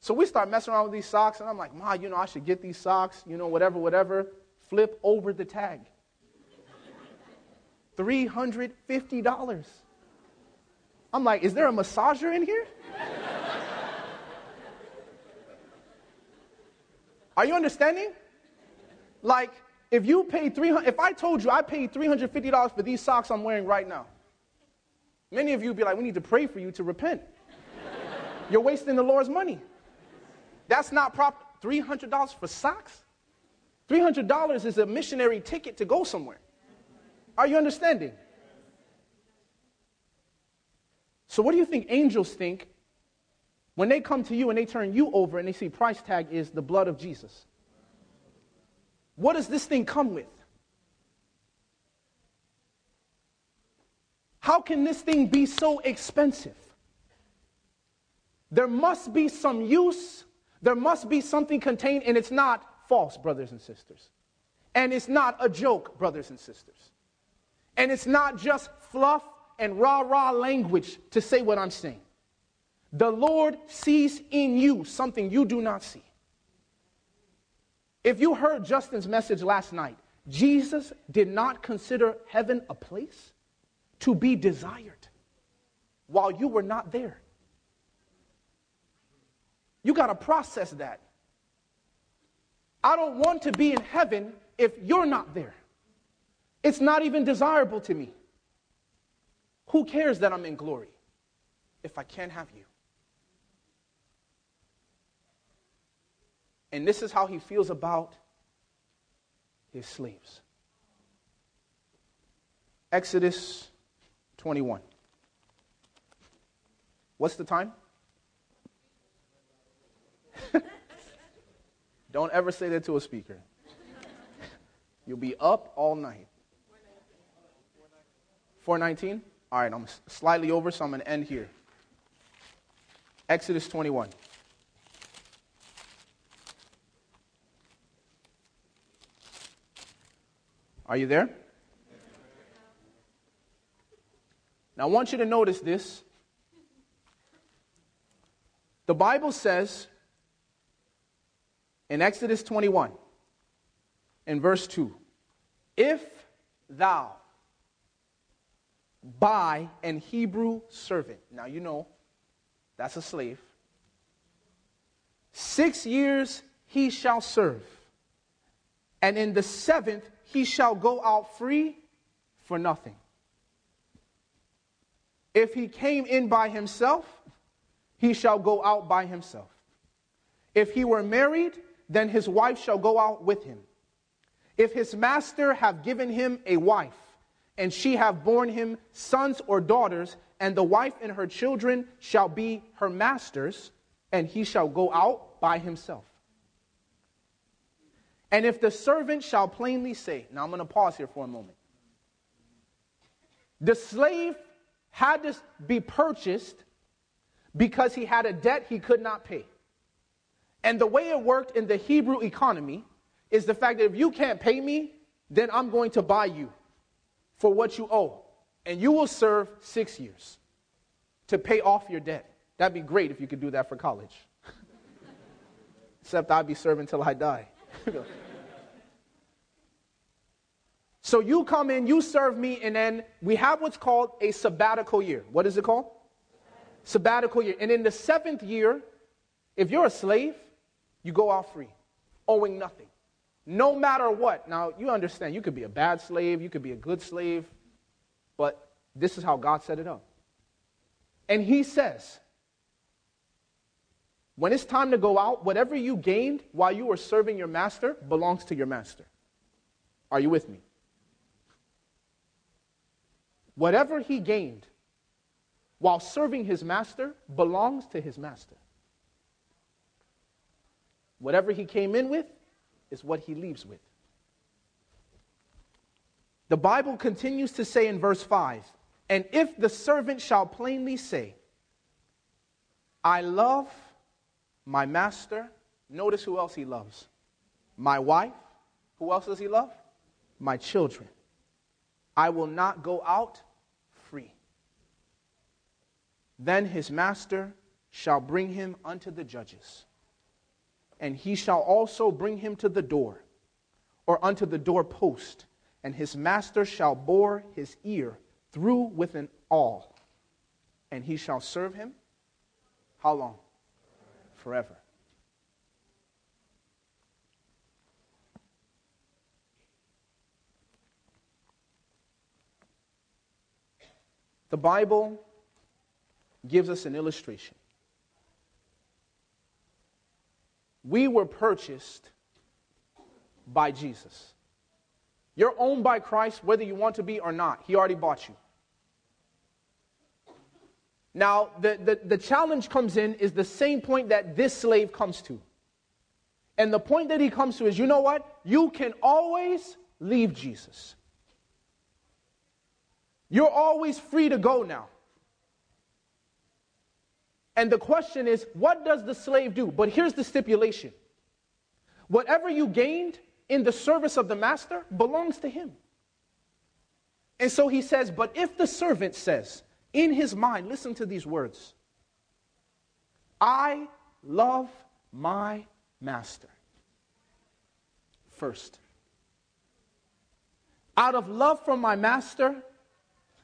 So we start messing around with these socks, and I'm like, Ma, you know, I should get these socks, you know, whatever, whatever. Flip over the tag. $350. I'm like, is there a massager in here? Are you understanding? Like, if you paid 300 if I told you I paid $350 for these socks I'm wearing right now, many of you would be like, we need to pray for you to repent. You're wasting the Lord's money. That's not proper. $300 for socks? $300 is a missionary ticket to go somewhere. Are you understanding? So, what do you think angels think when they come to you and they turn you over and they see price tag is the blood of Jesus? What does this thing come with? How can this thing be so expensive? There must be some use there must be something contained, and it's not false, brothers and sisters. And it's not a joke, brothers and sisters. And it's not just fluff and rah rah language to say what I'm saying. The Lord sees in you something you do not see. If you heard Justin's message last night, Jesus did not consider heaven a place to be desired while you were not there. You got to process that. I don't want to be in heaven if you're not there. It's not even desirable to me. Who cares that I'm in glory if I can't have you? And this is how he feels about his slaves. Exodus 21. What's the time? Don't ever say that to a speaker. You'll be up all night. 419? All right, I'm slightly over, so I'm going to end here. Exodus 21. Are you there? Now, I want you to notice this. The Bible says in Exodus 21, in verse 2, if thou buy an Hebrew servant, now you know that's a slave, six years he shall serve, and in the seventh he shall go out free for nothing. If he came in by himself, he shall go out by himself. If he were married, then his wife shall go out with him. If his master have given him a wife, and she have borne him sons or daughters, and the wife and her children shall be her master's, and he shall go out by himself. And if the servant shall plainly say, now I'm going to pause here for a moment. The slave had to be purchased because he had a debt he could not pay. And the way it worked in the Hebrew economy is the fact that if you can't pay me, then I'm going to buy you for what you owe. And you will serve six years to pay off your debt. That'd be great if you could do that for college. Except I'd be serving till I die. so you come in, you serve me, and then we have what's called a sabbatical year. What is it called? Sabbatical year. And in the seventh year, if you're a slave, you go out free, owing nothing. No matter what. Now, you understand, you could be a bad slave, you could be a good slave, but this is how God set it up. And He says, when it's time to go out, whatever you gained while you were serving your master belongs to your master. Are you with me? Whatever he gained while serving his master belongs to his master. Whatever he came in with is what he leaves with. The Bible continues to say in verse 5 And if the servant shall plainly say, I love my master, notice who else he loves my wife. Who else does he love? My children. I will not go out free. Then his master shall bring him unto the judges and he shall also bring him to the door, or unto the doorpost, and his master shall bore his ear through with an awl, and he shall serve him. How long? Forever. The Bible gives us an illustration. We were purchased by Jesus. You're owned by Christ whether you want to be or not. He already bought you. Now, the, the, the, challenge comes in is the same point that this slave comes to. And the point that he comes to is you know what? You can always leave Jesus. You're always free to go now. And the question is, what does the slave do? But here's the stipulation whatever you gained in the service of the master belongs to him. And so he says, But if the servant says in his mind, listen to these words I love my master first. Out of love for my master,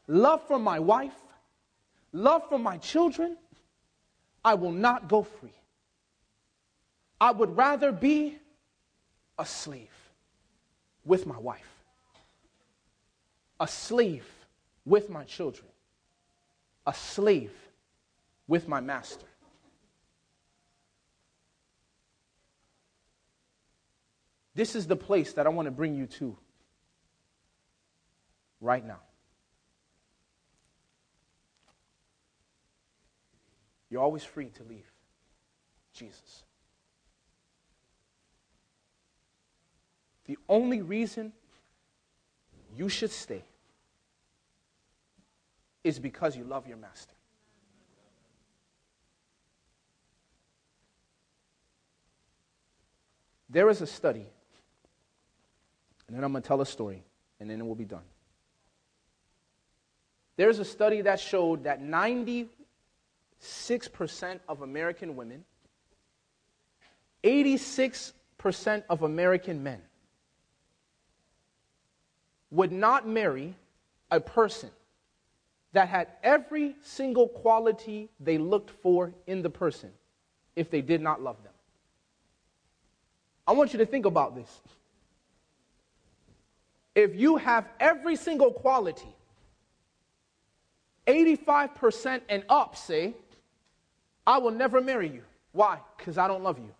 love for my wife, love for my children, I will not go free. I would rather be a slave with my wife, a slave with my children, a slave with my master. this is the place that I want to bring you to right now. You're always free to leave Jesus. The only reason you should stay is because you love your master. There is a study, and then I'm going to tell a story, and then it will be done. There's a study that showed that 96% of American women, 86% of American men would not marry a person that had every single quality they looked for in the person if they did not love them. I want you to think about this. If you have every single quality, 85% and up say, I will never marry you. Why? Because I don't love you.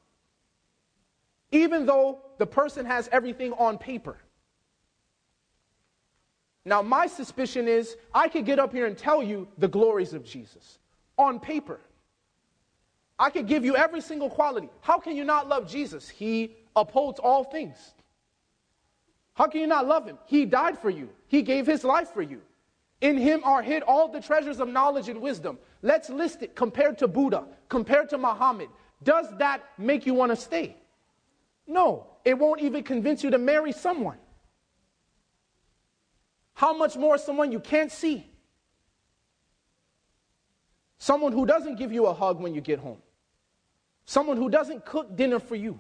Even though the person has everything on paper. Now, my suspicion is I could get up here and tell you the glories of Jesus on paper. I could give you every single quality. How can you not love Jesus? He upholds all things. How can you not love him? He died for you, he gave his life for you. In him are hid all the treasures of knowledge and wisdom. Let's list it compared to Buddha, compared to Muhammad. Does that make you want to stay? No, it won't even convince you to marry someone. How much more someone you can't see? Someone who doesn't give you a hug when you get home. Someone who doesn't cook dinner for you.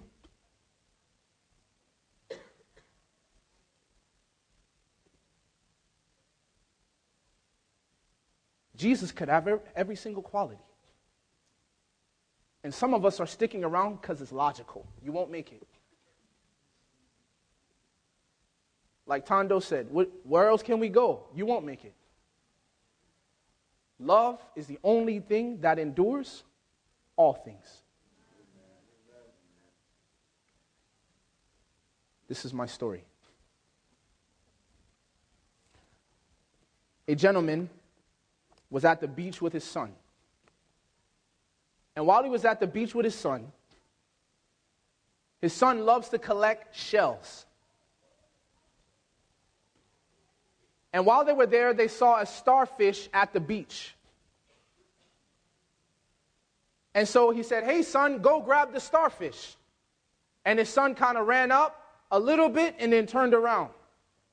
Jesus could have every single quality. And some of us are sticking around because it's logical. You won't make it. Like Tondo said, where else can we go? You won't make it. Love is the only thing that endures all things. This is my story. A gentleman was at the beach with his son. And while he was at the beach with his son, his son loves to collect shells. And while they were there, they saw a starfish at the beach. And so he said, Hey, son, go grab the starfish. And his son kind of ran up a little bit and then turned around.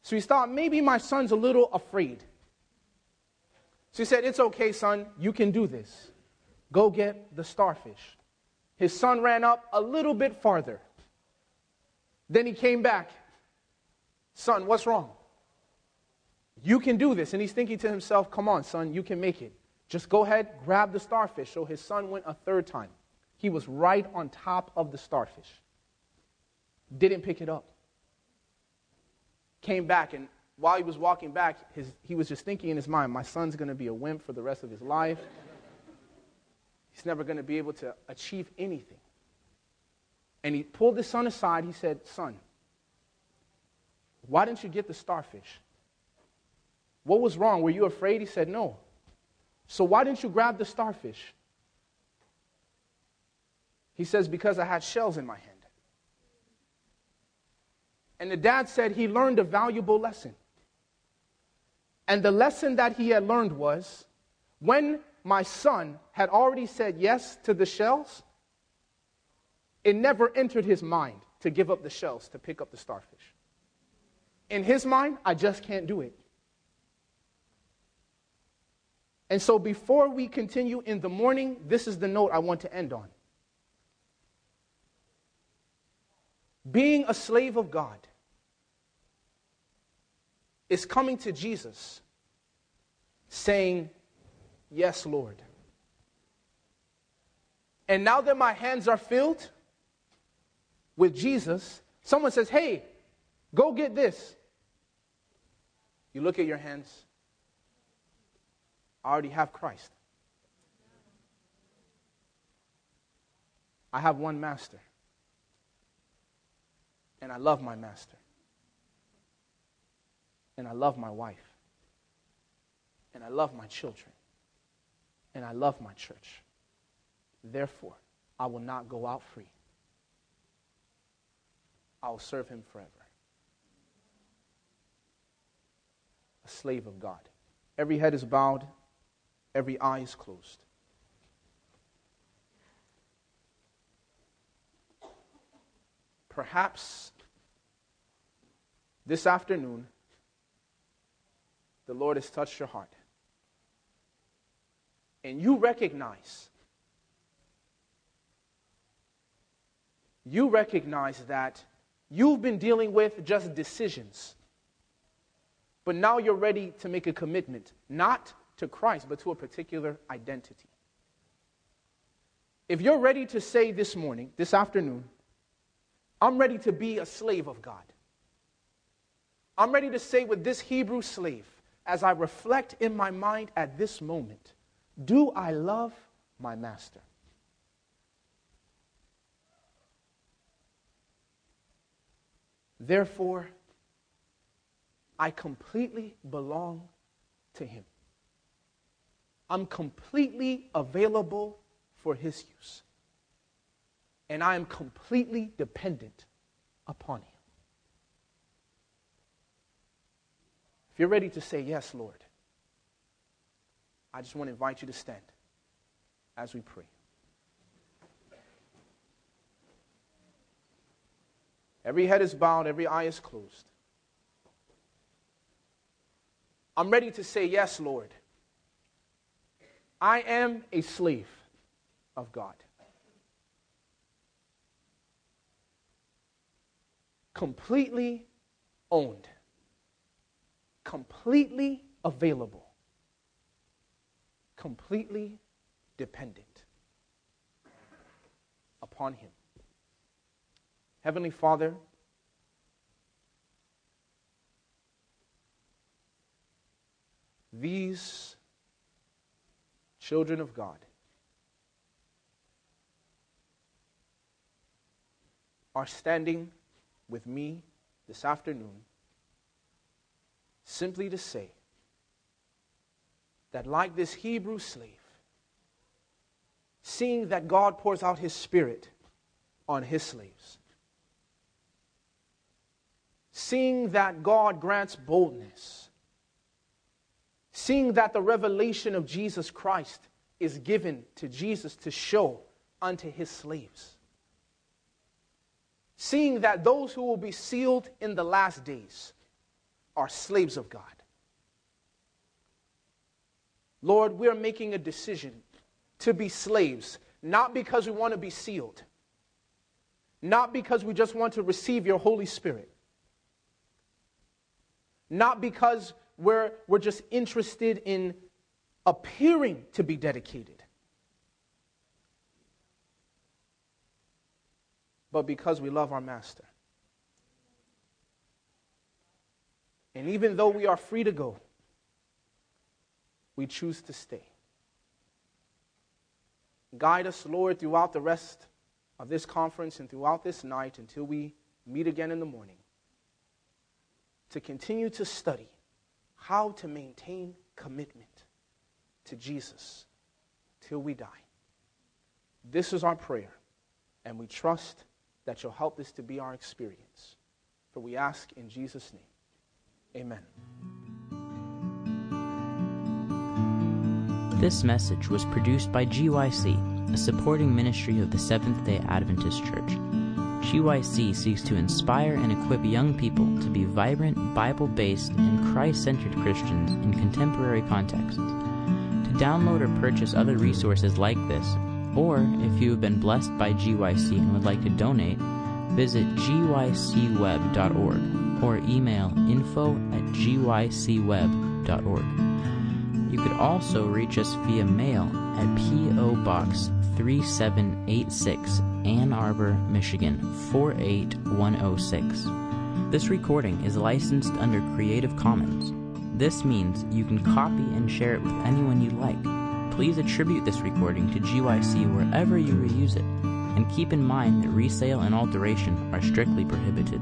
So he thought, maybe my son's a little afraid. So he said, It's okay, son, you can do this. Go get the starfish. His son ran up a little bit farther. Then he came back. Son, what's wrong? You can do this. And he's thinking to himself, Come on, son, you can make it. Just go ahead, grab the starfish. So his son went a third time. He was right on top of the starfish. Didn't pick it up. Came back, and while he was walking back, his, he was just thinking in his mind, My son's going to be a wimp for the rest of his life. He's never going to be able to achieve anything. And he pulled his son aside. He said, Son, why didn't you get the starfish? What was wrong? Were you afraid? He said, No. So why didn't you grab the starfish? He says, Because I had shells in my hand. And the dad said he learned a valuable lesson. And the lesson that he had learned was when my son had already said yes to the shells, it never entered his mind to give up the shells to pick up the starfish. In his mind, I just can't do it. And so, before we continue in the morning, this is the note I want to end on. Being a slave of God is coming to Jesus saying, Yes, Lord. And now that my hands are filled with Jesus, someone says, Hey, go get this. You look at your hands, I already have Christ. I have one master. And I love my master. And I love my wife. And I love my children. And I love my church. Therefore, I will not go out free. I will serve him forever. A slave of God. Every head is bowed, every eye is closed. Perhaps this afternoon, the Lord has touched your heart. And you recognize, you recognize that you've been dealing with just decisions. But now you're ready to make a commitment, not to Christ, but to a particular identity. If you're ready to say this morning, this afternoon, I'm ready to be a slave of God. I'm ready to say with this Hebrew slave, as I reflect in my mind at this moment, do I love my master? Therefore, I completely belong to him. I'm completely available for his use. And I am completely dependent upon him. If you're ready to say, Yes, Lord, I just want to invite you to stand as we pray. Every head is bowed, every eye is closed. I'm ready to say, Yes, Lord. I am a slave of God. Completely owned, completely available, completely dependent upon Him. Heavenly Father, these children of God are standing with me this afternoon simply to say that, like this Hebrew slave, seeing that God pours out his Spirit on his slaves, seeing that God grants boldness, seeing that the revelation of Jesus Christ is given to Jesus to show unto his slaves, seeing that those who will be sealed in the last days are slaves of God. Lord, we are making a decision to be slaves, not because we want to be sealed, not because we just want to receive your Holy Spirit, not because we're, we're just interested in appearing to be dedicated, but because we love our Master. And even though we are free to go, we choose to stay. Guide us, Lord, throughout the rest of this conference and throughout this night until we meet again in the morning to continue to study how to maintain commitment to Jesus till we die. This is our prayer, and we trust that you'll help this to be our experience. For we ask in Jesus' name. Amen. This message was produced by GYC, a supporting ministry of the Seventh day Adventist Church. GYC seeks to inspire and equip young people to be vibrant, Bible based, and Christ centered Christians in contemporary contexts. To download or purchase other resources like this, or if you have been blessed by GYC and would like to donate, visit gycweb.org or email info at gycweb.org. You could also reach us via mail at P.O. Box 3786, Ann Arbor, Michigan 48106. This recording is licensed under Creative Commons. This means you can copy and share it with anyone you like. Please attribute this recording to GYC wherever you reuse it. and keep in mind that resale and alteration are strictly prohibited.